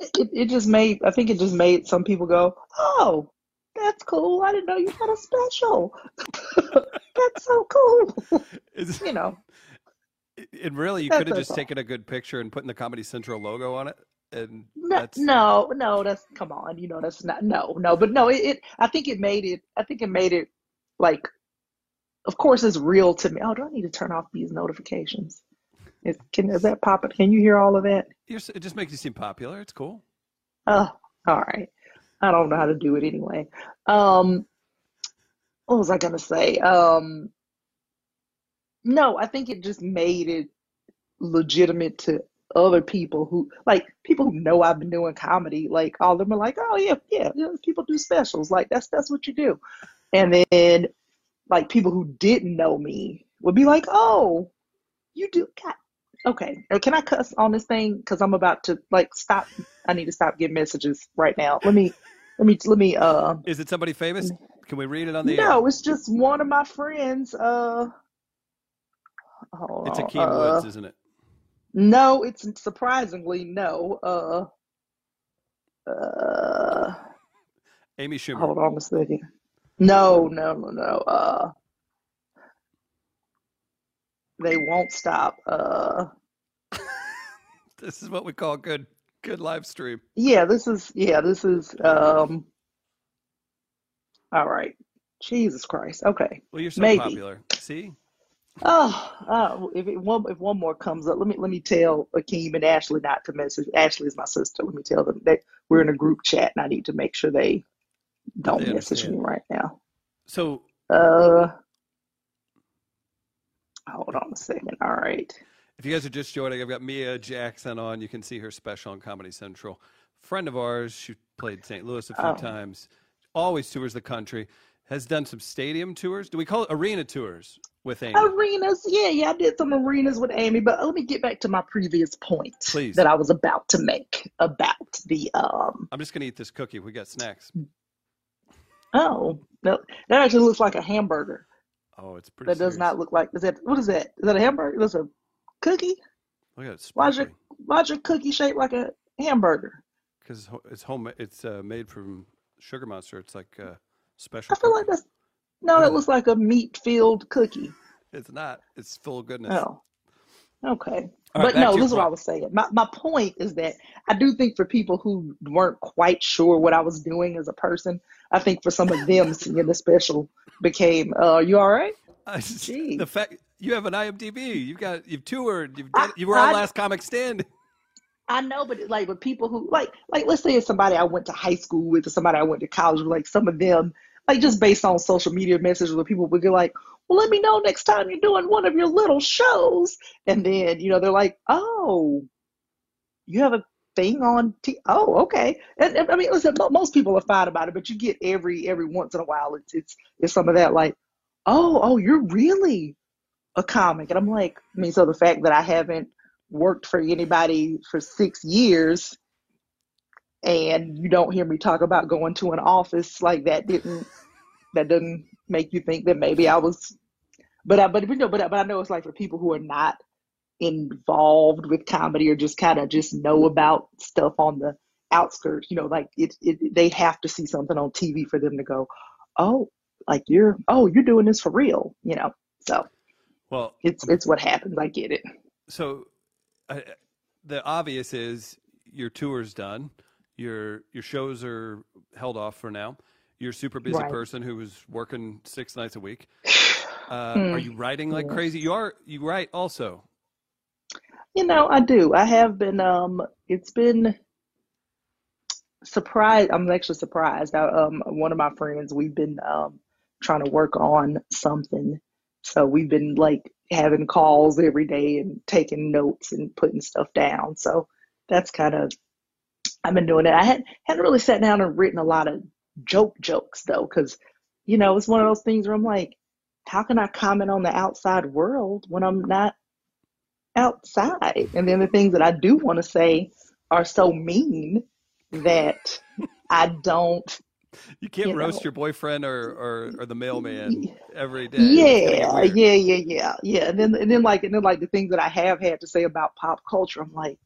it it just made. I think it just made some people go, "Oh, that's cool. I didn't know you had a special. That's so cool." Is, You know, and really, you could have just all. taken a good picture and put in the Comedy Central logo on it, and No, that's no, no, that's come on. You know, that's not no, no, but no, it, it I think it made it I think it made it like of course it's real to me. Oh, do I need to turn off these notifications? Is can is that popping? Can you hear all of that? you're, it just makes you seem popular. It's cool. Oh, all right. I don't know how to do it anyway. Um, what was I gonna say? Um, no, I think it just made it legitimate to other people who like people who know I've been doing comedy. Like all of them are like, oh yeah, yeah, yeah, people do specials. Like that's that's what you do. And then like people who didn't know me would be like, oh, you do. God. Okay, Uh, can I cuss on this thing? Because I'm about to like stop. I need to stop getting messages right now. Let me, let me, let me. Uh, Is it somebody famous? Can we read it on the air? no, it's just one of my friends. Uh, hold It's on. key Uh, Woods, isn't it? no, it's surprisingly no. Uh, uh, Amy Schumer. hold on a second. No, no, no, no. Uh, they won't stop. Uh, This is what we call good good live stream. yeah, this is yeah, this is um. All right. Jesus Christ. Okay. Well, you're so Maybe. popular. See, Oh, oh, if it, one if one more comes up, let me let me tell Akeem and Ashley not to message. Ashley is my sister. Let me tell them that we're in a group chat, and I need to make sure they don't They message me right now. so Uh, hold on a second. All right. if you guys are just joining, I've got Mia Jackson on. You can see her special on Comedy Central. Friend of ours, she played St. Louis a few Oh. times. Always tours the country. Has done some stadium tours. Do we call it arena tours with Amy? Arenas, yeah, yeah, I did some arenas with Amy, but let me get back to my previous point Please. that I was about to make about the um. I'm just gonna eat this cookie. We got snacks. Oh, no, that actually looks like a hamburger. Oh, it's pretty. That does not look like. Is that what is that? Is that a hamburger? That's a cookie. Look at it. Why's your why's your cookie shaped like a hamburger? Because it's home. It's uh, made from Sugar Monster. It's like uh, special. I feel like cookie. that's no, Yeah. that looks like a meat filled cookie. It's not. It's full of goodness. Oh, okay. All right, But to no, this is what I was saying. My my point is that I do think for people who weren't quite sure what I was doing as a person, I think for some of them seeing the special became, uh, you all right? I just- Jeez. the fact you have an IMDb, you've got you've toured, you've done, I- you were on I- Last Comic Standing. I know, but like with people who like like let's say it's somebody I went to high school with or somebody I went to college with, like some of them, like just based on social media messages where people would be like, Well, let me know next time you're doing one of your little shows. And then, you know, they're like, Oh, you have a thing on T oh, okay. And, and, I mean listen, mo- most people are fine about it, but you get every every once in a while it's it's it's some of that like, Oh, oh, you're really a comic. And I'm like, I mean, so the fact that I haven't worked for anybody for six years and you don't hear me talk about going to an office like that didn't that doesn't make you think that maybe I was but I but you know but, but I know it's like for people who are not involved with comedy or just kind of just know about stuff on the outskirts you know like it, it they have to see something on TV for them to go oh like you're oh you're doing this for real you know so Well, it's it's what happens I get it so uh, the obvious is your tour's done. Your your shows are held off for now. You're a super busy Right. person who was working six nights a week. Uh, Hmm. Are you writing like Yeah. crazy? You are. You write also. You know, I do. I have been, um, it's been surprised. I'm actually surprised. I, um, one of my friends, we've been, um, trying to work on something. So we've been like having calls every day and taking notes and putting stuff down. So that's kind of, I've been doing it. I hadn't, hadn't really sat down and written a lot of joke jokes though, because, you know, it's one of those things where I'm like, how can I comment on the outside world when I'm not outside. And then the things that I do want to say are so mean that I don't. You can't You roast know. your boyfriend or, or, or the mailman every day. It's gonna get Yeah, yeah, yeah, yeah, yeah. And then and then like and then like the things that I have had to say about pop culture, I'm like,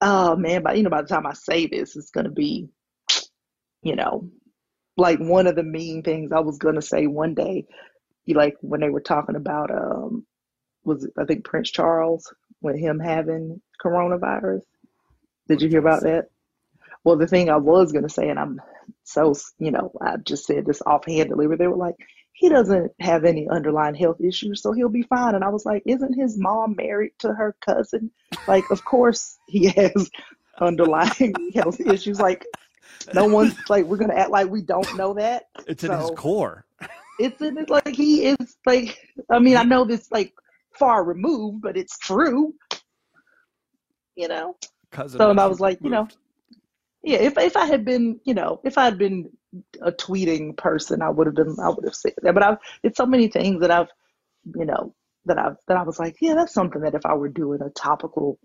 oh man, but you know, by the time I say this, it's gonna be, you know, like one of the mean things I was gonna say one day, you like when they were talking about um was it, I think Prince Charles with him having coronavirus. Did you hear about that? Well, the thing I was gonna say, and I'm so you know, I just said this offhandedly, but they were like, he doesn't have any underlying health issues, so he'll be fine. And I was like, isn't his mom married to her cousin? Like, of course he has underlying health issues. Like, no one's like, we're gonna act like we don't know that. It's in his core. It's in it like he is like. I mean, I know this like far removed, but it's true. You know. So, and I was like, you know, yeah, if if I had been, you know, if I had been a tweeting person, I would have been, I would have said that. But I've, it's so many things that I've, you know, that I've, that I was like, yeah, that's something that if I were doing a topical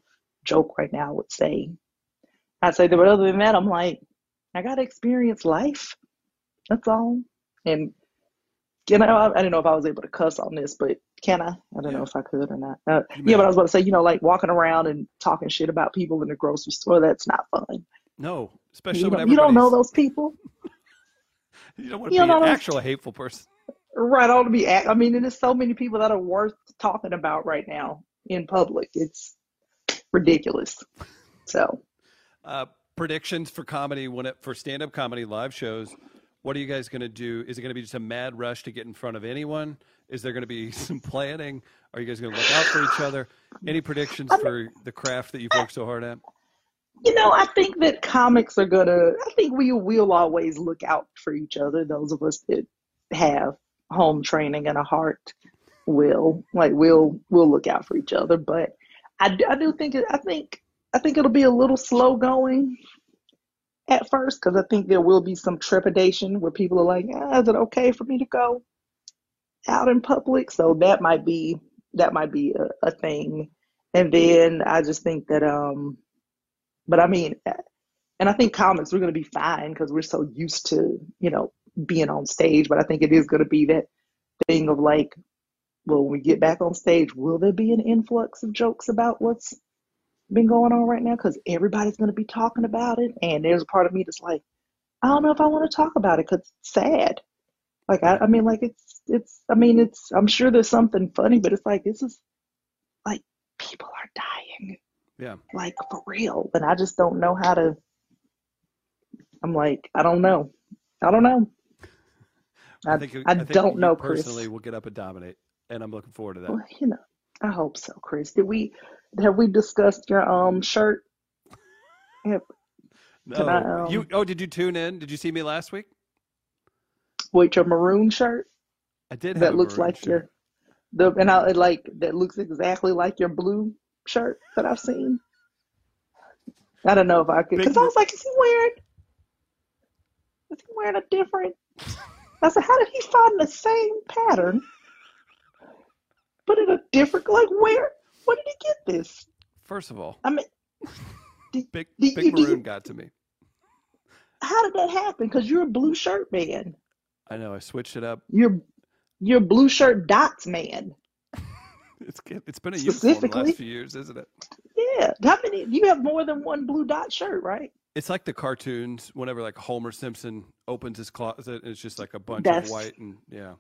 joke right now, I would say. I'd say that. But other than that, I'm like, I got to experience life. That's all. And you know, I, I don't know if I was able to cuss on this, but can I? I don't know if I could or not. Uh, yeah, but I was about to say, you know, like walking around and talking shit about people in the grocery store, that's not fun. No, especially You when don't, you don't know those people. You don't want to you be an actual hateful person. Right, ought to be. act- I mean, and there's so many people that are worth talking about right now in public. It's ridiculous. So, Uh, predictions for comedy when it, for stand-up comedy live shows. What are you guys going to do? Is it going to be just a mad rush to get in front of anyone? Is there going to be some planning? Are you guys going to look out for each other? Any predictions for the craft that you've worked so hard at? you know, I think that comics are gonna. I think we will always look out for each other. Those of us that have home training and a heart will like we'll we'll look out for each other. But I, do- I do think I think I think it'll be a little slow going at first because I think there will be some trepidation where people are like, ah, "Is it okay for me to go out in public?" So that might be that might be a, a thing. And then I just think that um, but I mean, and I think comics we're going to be fine because we're so used to you know being on stage. But I think it is going to be that thing of like, well, when we get back on stage, will there be an influx of jokes about what's been going on right now? Because everybody's going to be talking about it, and there's a part of me that's like, I don't know if I want to talk about it because it's sad. Like I, I mean, like it's it's. I mean, it's. I'm sure there's something funny, but it's like this is like people are dying Yeah. like for real. And I just don't know how to. I'm like, I don't know. I don't know. I, think, I think don't know, Chris. personally will get up and dominate. and I'm looking forward to that. Well, you know, I hope so, Chris. Did we have we discussed your um shirt? Have, No, I, um, you. Oh, did you tune in? Did you see me last week? wait, your maroon shirt I did. That looks like shirt. your the and I like that looks exactly like your blue shirt that I've seen. I don't know if I could because I was like, is he wearing? Is he wearing a different? I said, how did he find the same pattern, but in a different? Like where? Where did he get this? First of all, I mean, big do big do you- maroon got to me. how did that happen? Because you're a blue shirt man. I know. I switched it up. You're you're blue shirt dots man. It's it's been a uniform the last few years, isn't it? Yeah. How many? You have more than one blue dot shirt, right? It's like the cartoons. Whenever like Homer Simpson opens his closet, it's just like a bunch That's- of white and yeah.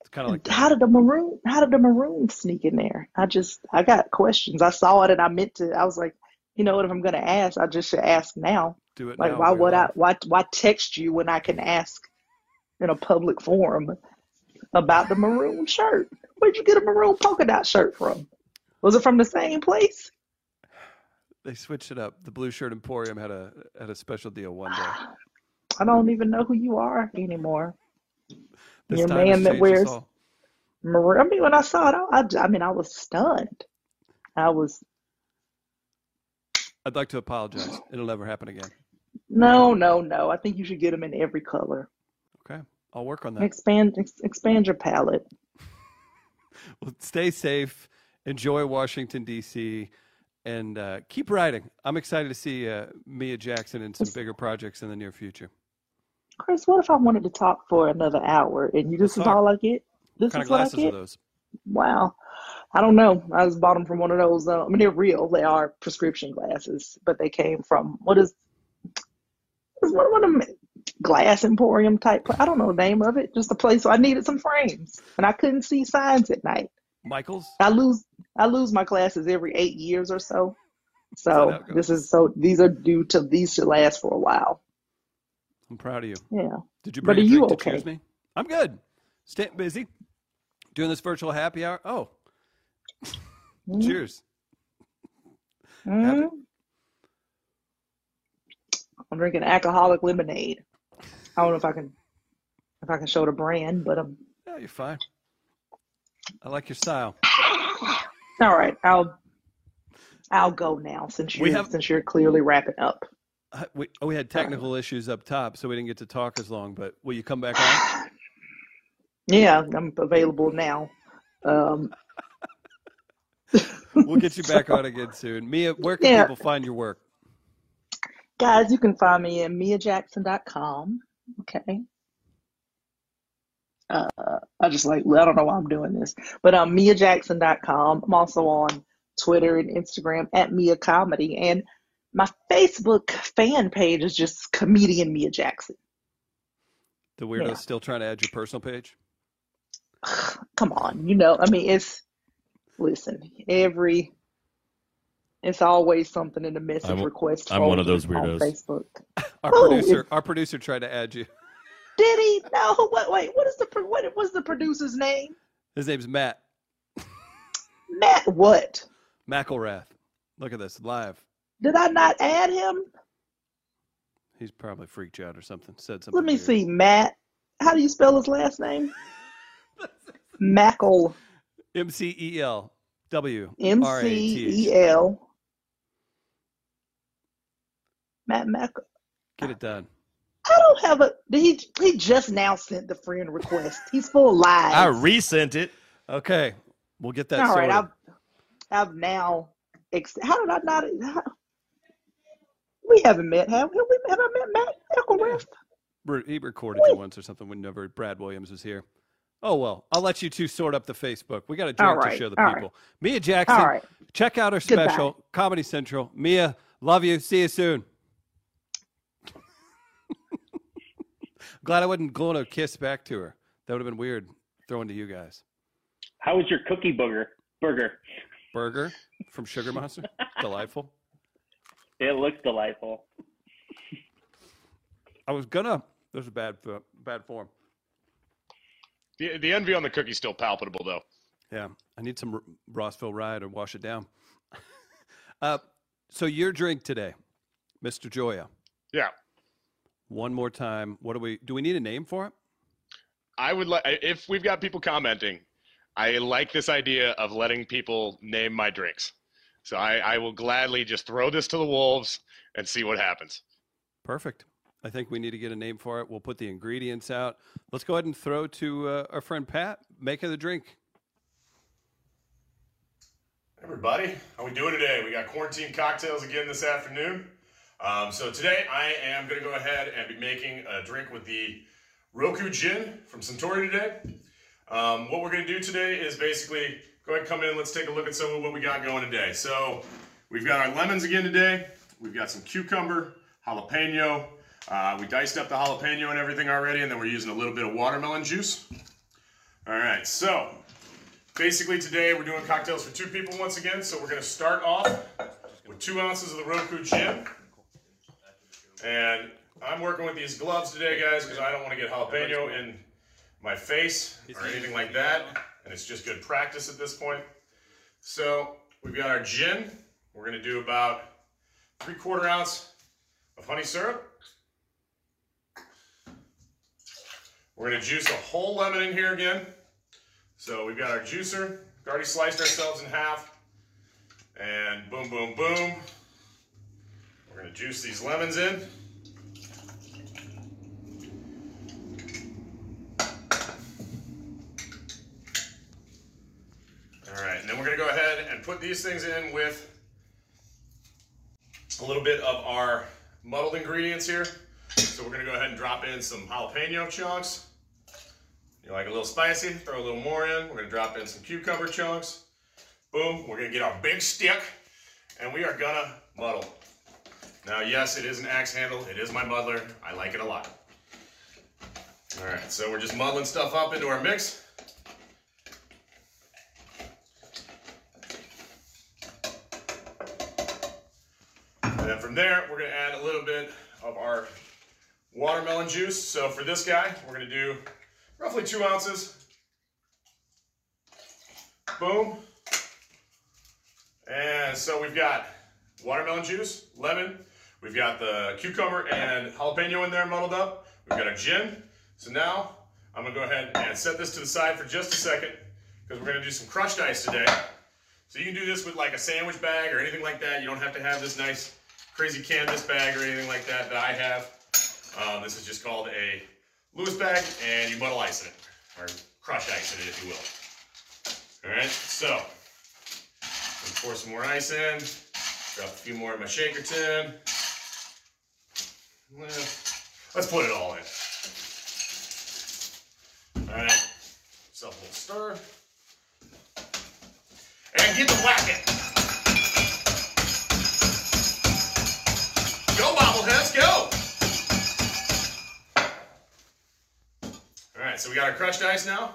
It's kind of like. How did the maroon? How did the maroon sneak in there? I just I got questions. I saw it and I meant to. I was like, you know what? If I'm gonna ask, I just should ask now. do it Like, now. why would I? Why why text you when I can ask in a public forum about the maroon shirt? Where'd you get a maroon polka dot shirt from? Was it from the same place? They switched it up. The Blue Shirt Emporium had a had a special deal one day. I don't even know who you are anymore. This Your man that wears maroon. I mean, when I saw it, I, I, I mean, I was stunned. I was I'd like to apologize. It'll never happen again. no, no, no. I think you should get them in every color. Okay, I'll work on that. Expand, ex- expand your palette. Well, stay safe. Enjoy Washington D.C. and uh, keep writing. I'm excited to see uh, Mia Jackson in some bigger projects in the near future. Chris, what if I wanted to talk for another hour and you this is talk. all I get? This What kind is of what I get? those? Wow. I don't know. I just bought them from one of those. Uh, I mean, they're real. They are prescription glasses, but they came from what is is one of them glass emporium type. I don't know the name of it. Just a place. So I needed some frames, and I couldn't see signs at night. Michaels. I lose I lose my glasses every eight years or so. So this is so these are due to these should last for a while. I'm proud of you. Yeah. Did you But bring a are you okay? choose me? I'm good. Staying busy. Doing this virtual happy hour. Oh, Mhm. cheers. Mhm. I'm drinking alcoholic lemonade. I don't know if I can if I can show the brand, but um Yeah, you're fine. I like your style. all right, I'll I'll go now since you have- since you're clearly wrapping up. Uh, We, oh, we had technical issues up top, so we didn't get to talk as long. But will you come back on? Yeah, I'm available now. Um We'll get you back on again soon. Mia, where can Yeah. people find your work? Guys, you can find me at miajackson.com. Okay. Uh, I just like, I don't know why I'm doing this, but um, miajackson.com. I'm also on Twitter and Instagram at Mia Comedy. And my Facebook fan page is just comedian Mia Jackson. The weirdo's Yeah. still trying to add your personal page. Come on, you know, I mean, it's, listen, every, it's always something in the message I'm- request I'm one of those folder on weirdos. Facebook. Our Oh, producer, our producer tried to add you. Did he? No. Wait, wait. What is the pro- what was the producer's name? His name's Matt Matt. What? McElrath. Look at this live. Did I not add him? He's probably freaked you out or something. Said something. Let me weird. see. Matt. How do you spell his last name? Mackle. M C E L W M C E. L. Matt Mackle. Get it done. I don't have a. He he just now sent the friend request. He's full of lies. I resent it. Okay, we'll get that All sorted. right. I've I've now. Ex- how did I not? How, we haven't met. Have, have we? Have I met Matt Ecclerath? Re- He recorded you once or something whenever Brad Williams was here. Oh well, I'll let you two sort up the Facebook. We got a drink All to show the all right. people. Mia Jackson, All right. check out her Goodbye. special, Comedy Central. Mia, love you. See you soon. Glad I wasn't going to kiss back to her. That would have been weird throwing to you guys. How was your cookie booger burger? Burger from Sugar Monster, delightful. It looks delightful. I was gonna. There's a bad bad form. The, the envy on the cookie's still palpable, though. Yeah, I need some Rossville Rye to wash it down. uh, so your drink today, Mr. Joya. Yeah. One more time. What do we do? We need a name for it. I would like if we've got people commenting. I like this idea of letting people name my drinks. So I, I will gladly just throw this to the wolves and see what happens. Perfect. I think we need to get a name for it. We'll put the ingredients out. Let's go ahead and throw to uh, our friend Pat. Make of the drink. Everybody, how we doing today? We got quarantine cocktails again this afternoon. Um, so today I am going to go ahead and be making a drink with the Roku Gin from Suntory today. Um, what we're going to do today is basically go ahead come in. Let's take a look at some of what we got going today. So we've got our lemons again today. We've got some cucumber, jalapeno. Uh, we diced up the jalapeno and everything already, and then we're using a little bit of watermelon juice. All right, so basically today we're doing cocktails for two people once again. So we're to start off with two ounces of the Roku Gin. And I'm working with these gloves today, guys, because I don't want to get jalapeno in my face or anything like that. And it's just good practice at this point. So we've got our gin. We're going to do about three quarter ounce of honey syrup. We're going to juice a whole lemon in here again. So we've got our juicer. We've already sliced ourselves in half. And boom, boom, boom. We're going to juice these lemons in. All right, and then we're going to go ahead and put these things in with a little bit of our muddled ingredients here. So we're to go ahead and drop in some jalapeno chunks. You like a little spicy? Throw a little more in. We're to drop in some cucumber chunks. Boom, we're to get our big stick and we are to muddle. Now, yes, it is an axe handle. It is my muddler. I like it a lot. All right, so we're just muddling stuff up into our mix. Then from there, we're gonna add a little bit of our watermelon juice. So for this guy, we're gonna do roughly two ounces. Boom. And so we've got watermelon juice, lemon, we've got the cucumber and jalapeno in there muddled up. We've got our gin. So now I'm gonna go ahead and set this to the side for just a second because we're gonna do some crushed ice today. So you can do this with like a sandwich bag or anything like that. You don't have to have this nice crazy canvas bag or anything like that that I have. Um, this is just called a Lewis bag and you muddle ice in it or crush ice in it if you will. All right, so pour some more ice in, drop a few more in my shaker tin. Let's put it all in. All right, self a little stir. And get the whacking. Go! All right, so we got our crushed ice now.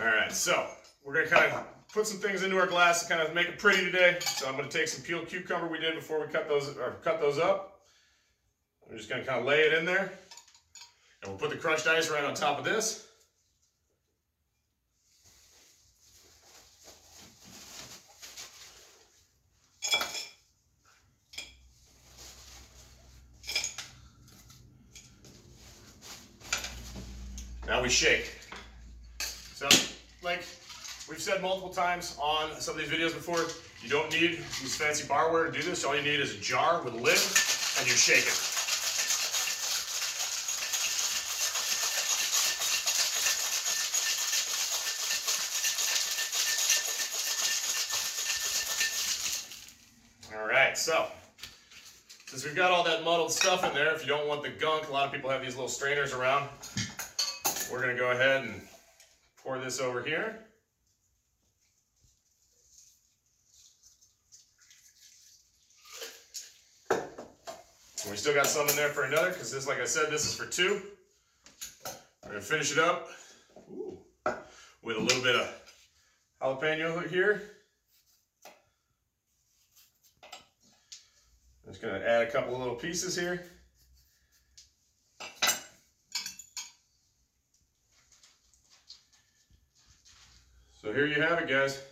All right, so we're gonna kind of put some things into our glass to kind of make it pretty today. So I'm gonna take some peeled cucumber we did before we cut those or cut those up. I'm just gonna kind of lay it in there. And we'll put the crushed ice right on top of this. Now we shake. So, like we've said multiple times on some of these videos before, you don't need these fancy barware to do this. All you need is a jar with a lid and you shake it. All right, so since we've got all that muddled stuff in there, if you don't want the gunk, a lot of people have these little strainers around. We're gonna go ahead and pour this over here. We still got some in there for another, because this, like I said, this is for two. We're gonna finish it up ooh, with a little bit of jalapeno here. I'm just gonna add a couple little pieces here. Here you have it, guys.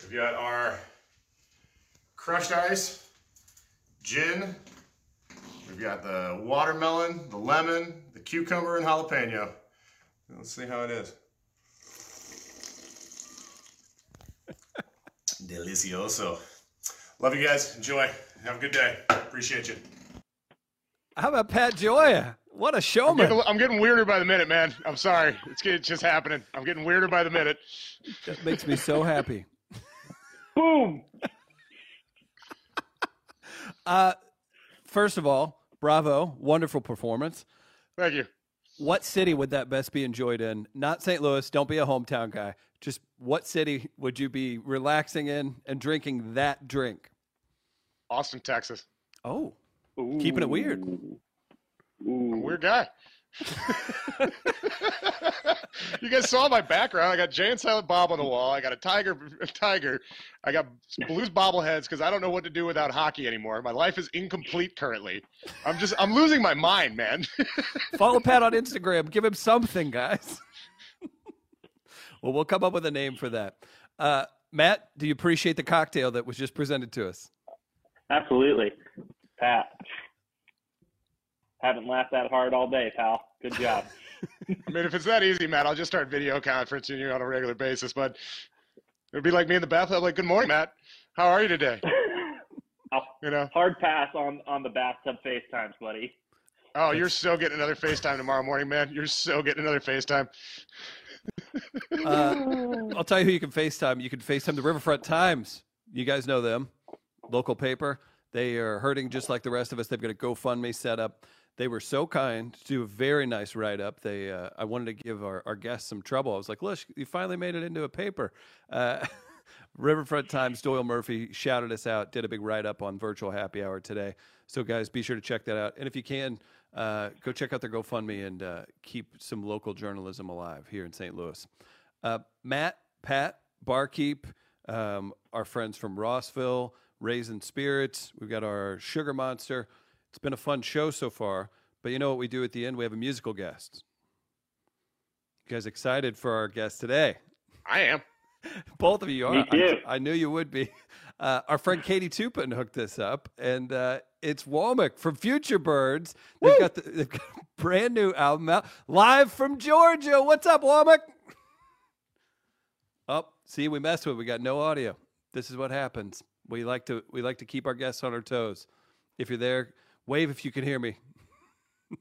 We've got our crushed ice, gin. We've got the watermelon, the lemon, the cucumber, and jalapeno. Let's see how it is. Delicioso. Love you guys. Enjoy. Have a good day. Appreciate you. How about Pat Joya? What a I'm showman! getting, I'm getting weirder by the minute, man. I'm sorry. It's, it's just happening. I'm getting weirder by the minute. That makes me so happy. Boom. Uh, first of all, bravo, wonderful performance. Thank you. What city would that best be enjoyed in? Not St. Louis. Don't be a hometown guy. Just what city would you be relaxing in and drinking that drink? Austin, Texas. Oh, keeping it weird. I'm a weird guy. you guys saw my background. I got Jay and Silent Bob on the wall. I got a tiger, a tiger. I got Blues bobbleheads because I don't know what to do without hockey anymore. My life is incomplete currently. I'm just, I'm losing my mind, man. Follow Pat on Instagram. Give him something, guys. well, we'll come up with a name for that. Uh, Matt, do you appreciate the cocktail that was just presented to us? Absolutely. Pat. Haven't laughed that hard all day, pal. Good job. I mean, if it's that easy, Matt, I'll just start video conferencing you on a regular basis. But it'd be like me in the bathtub, like, "Good morning, Matt. How are you today?" You know. Hard pass on on the bathtub FaceTimes, buddy. Oh, you're so getting another FaceTime tomorrow morning, man. You're so getting another FaceTime. Uh, I'll tell you who you can FaceTime. You can FaceTime the Riverfront Times. You guys know them, local paper. They are hurting just like the rest of us. They've got a GoFundMe set up. They were so kind to do a very nice write up. They, uh, I wanted to give our, our guests some trouble. I was like, "Look, you finally made it into a paper." Uh, Riverfront Times, Doyle Murphy shouted us out, did a big write up on Virtual Happy Hour today. So, guys, be sure to check that out. And if you can, uh, go check out their GoFundMe and uh, keep some local journalism alive here in St. Louis. Uh, Matt, Pat, Barkeep, um, our friends from Rossville, Raisin Spirits. We've got our Sugar Monster. It's been a fun show so far. But you know what we do at the end? We have a musical guest. You guys excited for our guest today? I am. Both of you are. Me too. I, I knew you would be. Uh, our friend Katie Tupin hooked this up, and uh, it's Womack from Futurebirds. They've got, the, they've got a brand new album out live from Georgia. What's up, Womack? Oh, see, we messed with. it. We got no audio. This is what happens. We like to we like to keep our guests on our toes. If you're there, wave if you can hear me.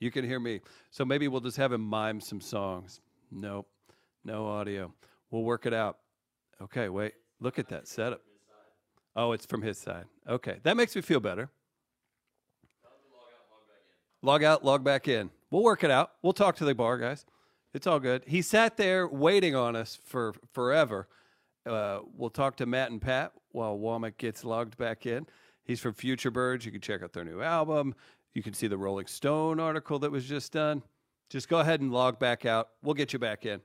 you can hear me. So maybe we'll just have him mime some songs. Nope, no audio. We'll work it out. Okay, wait. Look at that setup. Oh, it's from his side. Okay, that makes me feel better. Log out, log back in. We'll work it out. We'll talk to the bar guys. It's all good. He sat there waiting on us for forever. Uh, we'll talk to Matt and Pat while Womack gets logged back in. He's from Futurebirds. You can check out their new album. You can see the Rolling Stone article that was just done. Just go ahead and log back out. We'll get you back in.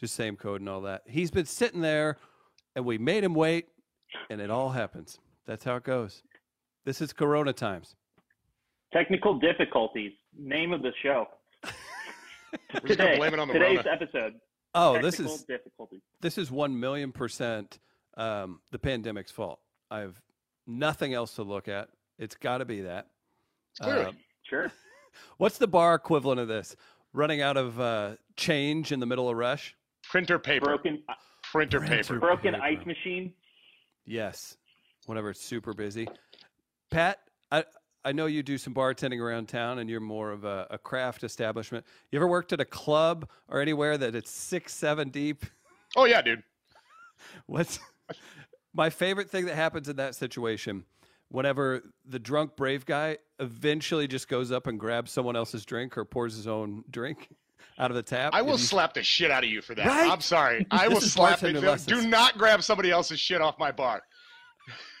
Just same code and all that. He's been sitting there, and we made him wait, and it all happens. That's how it goes. This is Corona times. Technical difficulties. Name of the show. We're just gonna Today, blame it on the today's Rona. episode. Oh, this is difficulties. this is one million percent um, the pandemic's fault. I have nothing else to look at. It's got to be that. Clearly. Uh, Sure. what's the bar equivalent of this? Running out of uh, change in the middle of rush? Printer paper. Broken Printer Printer. paper. broken paper. ice machine. Yes. Whenever it's super busy. Pat, I I know you do some bartending around town, and you're more of a, a craft establishment. You ever worked at a club or anywhere that it's six, seven deep? Oh yeah, dude. What's my favorite thing that happens in that situation? Whenever the drunk brave guy eventually just goes up and grabs someone else's drink or pours his own drink out of the tap. I will you- slap the shit out of you for that. Right? I'm sorry. I will slap the lessons. Do not grab somebody else's shit off my bar.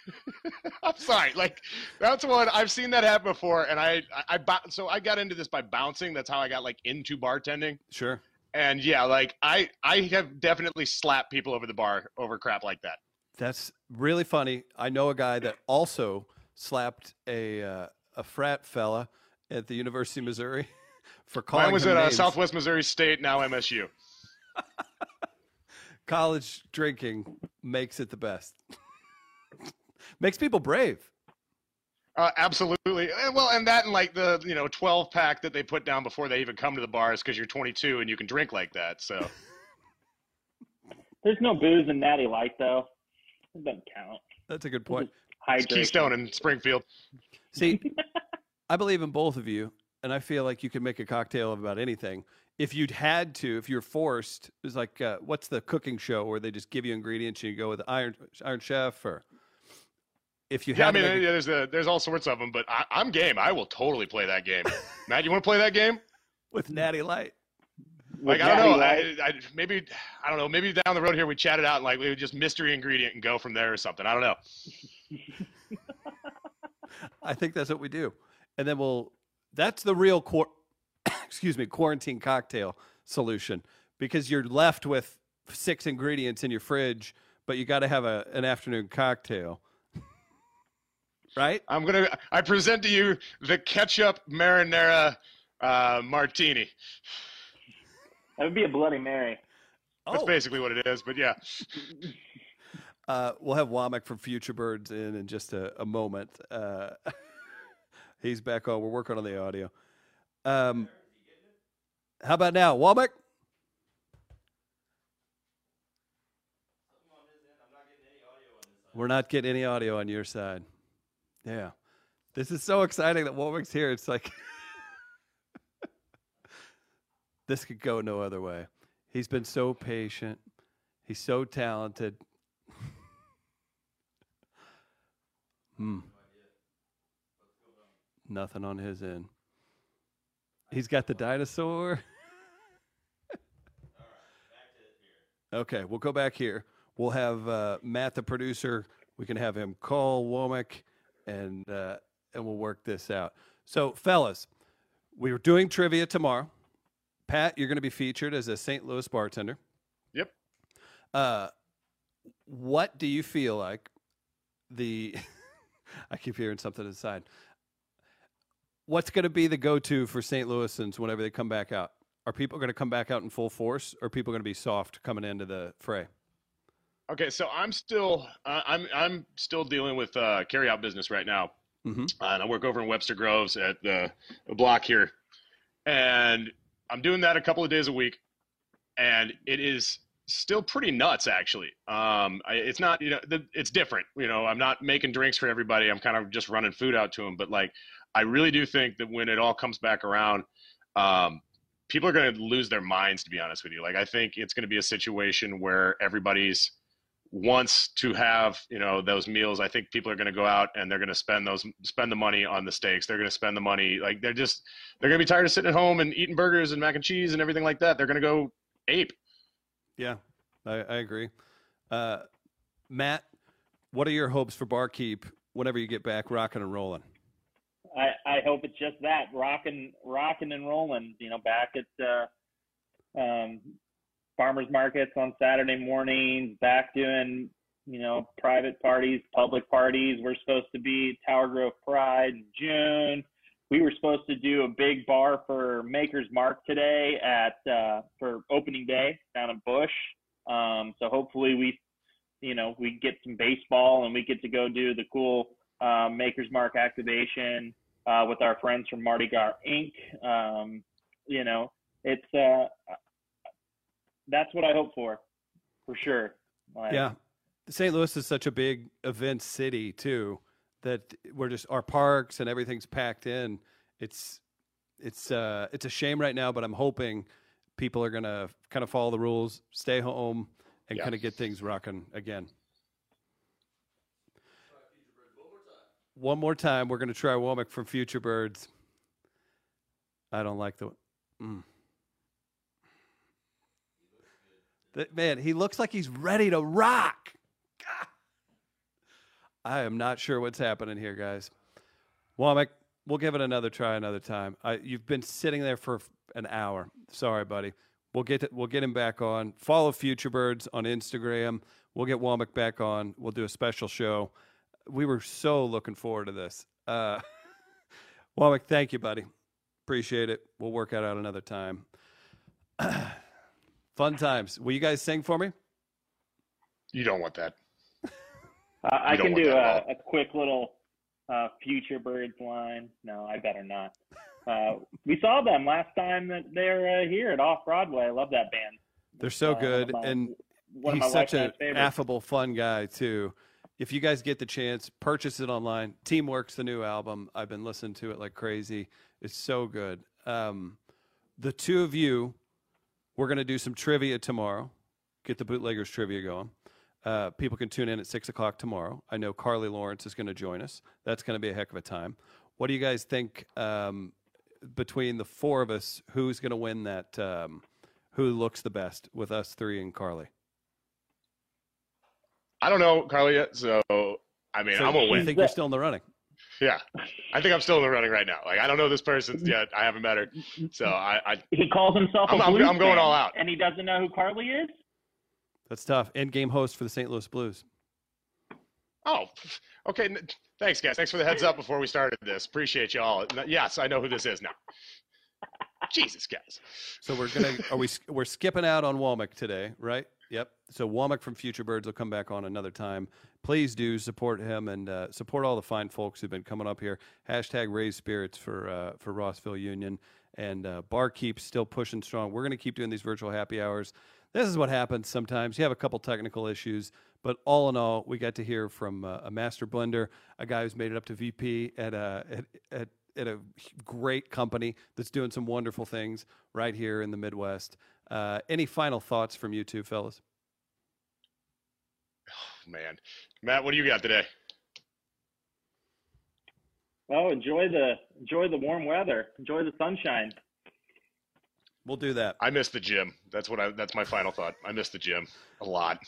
I'm sorry. Like that's one I've seen that happen before, and I I, I so I got into this by bouncing. That's how I got like into bartending. Sure. And yeah, like I I have definitely slapped people over the bar over crap like that. That's really funny. I know a guy that also slapped a uh, a frat fella at the University of Missouri for calling Mine was at uh. Southwest Missouri State, now MSU. college drinking makes it the best. makes people brave. Uh, absolutely. Eh, Well, and that and like the you know 12 pack that they put down before they even come to the bars because you're 22 and you can drink like that. So There's no booze in Natty Light though. It doesn't count. That's a good point. it's Keystone in Springfield. See, I believe in both of you, and I feel like you can make a cocktail of about anything. If you'd had to, if you're forced, it's like uh, what's the cooking show where they just give you ingredients and you go with Iron Iron Chef, or if you Yeah, I mean, make a- yeah, there's a, there's all sorts of them, but I, I'm game. I will totally play that game. Matt, you want to play that game? with Natty Light. Like With I don't know, Natty I, I, maybe I don't know. Maybe down the road here we chat it out and like we would just mystery ingredient and go from there or something. I don't know. I think that's what we do, and then we'll. That's the real quar- excuse me quarantine cocktail solution because you're left with six ingredients in your fridge, but you got to have a, an afternoon cocktail, right? I'm gonna. I present to you the ketchup marinara uh, martini. That would be a Bloody Mary. That's Oh. basically what it is. But yeah, Uh, we'll have Womack from Futurebirds in in just a, a moment. Uh, he's back on. We're working on the audio. Um, how about now, Womack? We're not getting any audio on your side. Yeah. This is so exciting that Womack's here. It's like this could go no other way. He's been so patient. He's so talented. hmm. Nothing on his end. He's got the dinosaur. okay, we'll go back here. We'll have uh, Matt, the producer. We can have him call Womack, and uh, and we'll work this out. So, fellas, we were doing trivia tomorrow. Pat, you're going to be featured as a St. Louis bartender. Yep. Uh, what do you feel like the? I keep hearing something inside. What's going to be the go-to for St. Louisans whenever they come back out? Are people going to come back out in full force, or are people going to be soft coming into the fray? Okay, so I'm still uh, I'm I'm still dealing with uh, carry out business right now, Mhm. uh, and I work over in Webster Groves at the, the block here, and I'm doing that a couple of days a week, and it is still pretty nuts actually. Um, I, it's not you know the, it's different. You know, I'm not making drinks for everybody. I'm kind of just running food out to them, but like I really do think that when it all comes back around. Um, people are going to lose their minds to be honest with you like i think it's going to be a situation where everybody's wants to have you know those meals i think people are going to go out and they're going to spend those spend the money on the steaks they're going to spend the money like they're just they're going to be tired of sitting at home and eating burgers and mac and cheese and everything like that they're going to go ape Yeah, I, I agree. Uh, Matt, what are your hopes for Barkeep whenever you get back rocking and rolling? I, I hope it's just that rocking, rocking and rolling. You know, back at uh, um, farmers markets on Saturday mornings, back doing you know private parties, public parties. We're supposed to be Tower Grove Pride in June. We were supposed to do a big bar for Maker's Mark today at uh, for opening day down in Busch. Um, so hopefully we, you know, we get some baseball and we get to go do the cool uh, Maker's Mark activation uh, with our friends from Mardi Gras Inc. Um, you know, it's uh, that's what I hope for, for sure. Like, Yeah, St. Louis is such a big event city too that we're just our parks and everything's packed in. It's it's uh, it's a shame right now, but I'm hoping people are gonna kind of follow the rules, stay home, and Yeah. kind of get things rocking again. One more time, we're gonna try Womack from Futurebirds. I don't like the. Mm. That man, he looks like he's ready to rock. I am not sure what's happening here, guys. Womack, we'll give it another try another time. I, you've been sitting there for an hour. Sorry, buddy. We'll get to, we'll get him back on. Follow Futurebirds on Instagram. We'll get Womack back on. We'll do a special show. We were so looking forward to this. Uh, Womack, thank you, buddy. Appreciate it. We'll work it out another time. Fun times. Will you guys sing for me? You don't want that. Uh, I can do a, a quick little uh, Futurebirds line. No, I better not. Uh, we saw them last time that they're uh, here at Off Broadway. I love that band. They're so Uh, good, my- and one of he's my such an affable, fun guy too. If you guys get the chance, purchase it online. Teamwork's the new album. I've been listening to it like crazy. It's so good. Um, the two of you, we're going to do some trivia tomorrow. Get the bootleggers trivia going. Uh, people can tune in at six o'clock tomorrow. I know Carly Lawrence is going to join us. That's going to be a heck of a time. What do you guys think um, between the four of us? Who's going to win that? Um, who looks the best with us three and Carly? I don't know Carly yet, so I mean So I'm gonna you win. think you're still in the running? Yeah, I think I'm still in the running right now. Like I don't know this person yet. I haven't met her, so I, I He calls himself a I'm- I'm- I'm going fan, all out. and he doesn't know who Carly is. That's tough. End game host for the St. Louis Blues. oh okay. Thanks guys. Thanks for the heads up before we started this. Appreciate y'all. Yes, I know who this is now. Jesus, guys. So we're gonna are we we're skipping out on Womack today, right? Yep. So Womack from Futurebirds will come back on another time. Please do support him and uh, support all the fine folks who've been coming up here. Hashtag raise spirits for uh, for Rossville Union and uh, Barkeep still pushing strong. We're gonna keep doing these virtual happy hours. This is what happens sometimes. You have a couple technical issues, but all in all, we got to hear from uh, a master blender, a guy who's made it up to VP at a at, at at a great company that's doing some wonderful things right here in the Midwest. Uh, any final thoughts from you two, fellas? Oh, man, Matt, what do you got today? Oh, enjoy the enjoy the warm weather. Enjoy the sunshine. We'll do that. I miss the gym. That's what I. That's my final thought. I miss the gym a lot.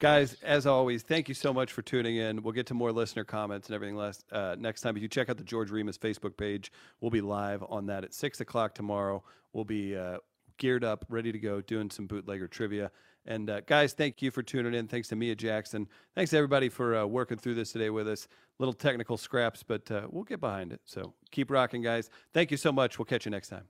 Guys, as always, thank you so much for tuning in. We'll get to more listener comments and everything last, uh, next time. If you check out the George Remus Facebook page, we'll be live on that at 6 o'clock tomorrow. We'll be uh, geared up, ready to go, doing some bootlegger trivia. And uh, guys, thank you for tuning in. Thanks to Mia Jackson. Thanks everybody for uh, working through this today with us. Little technical scraps, but uh, we'll get behind it. So keep rocking, guys. Thank you so much. We'll catch you next time.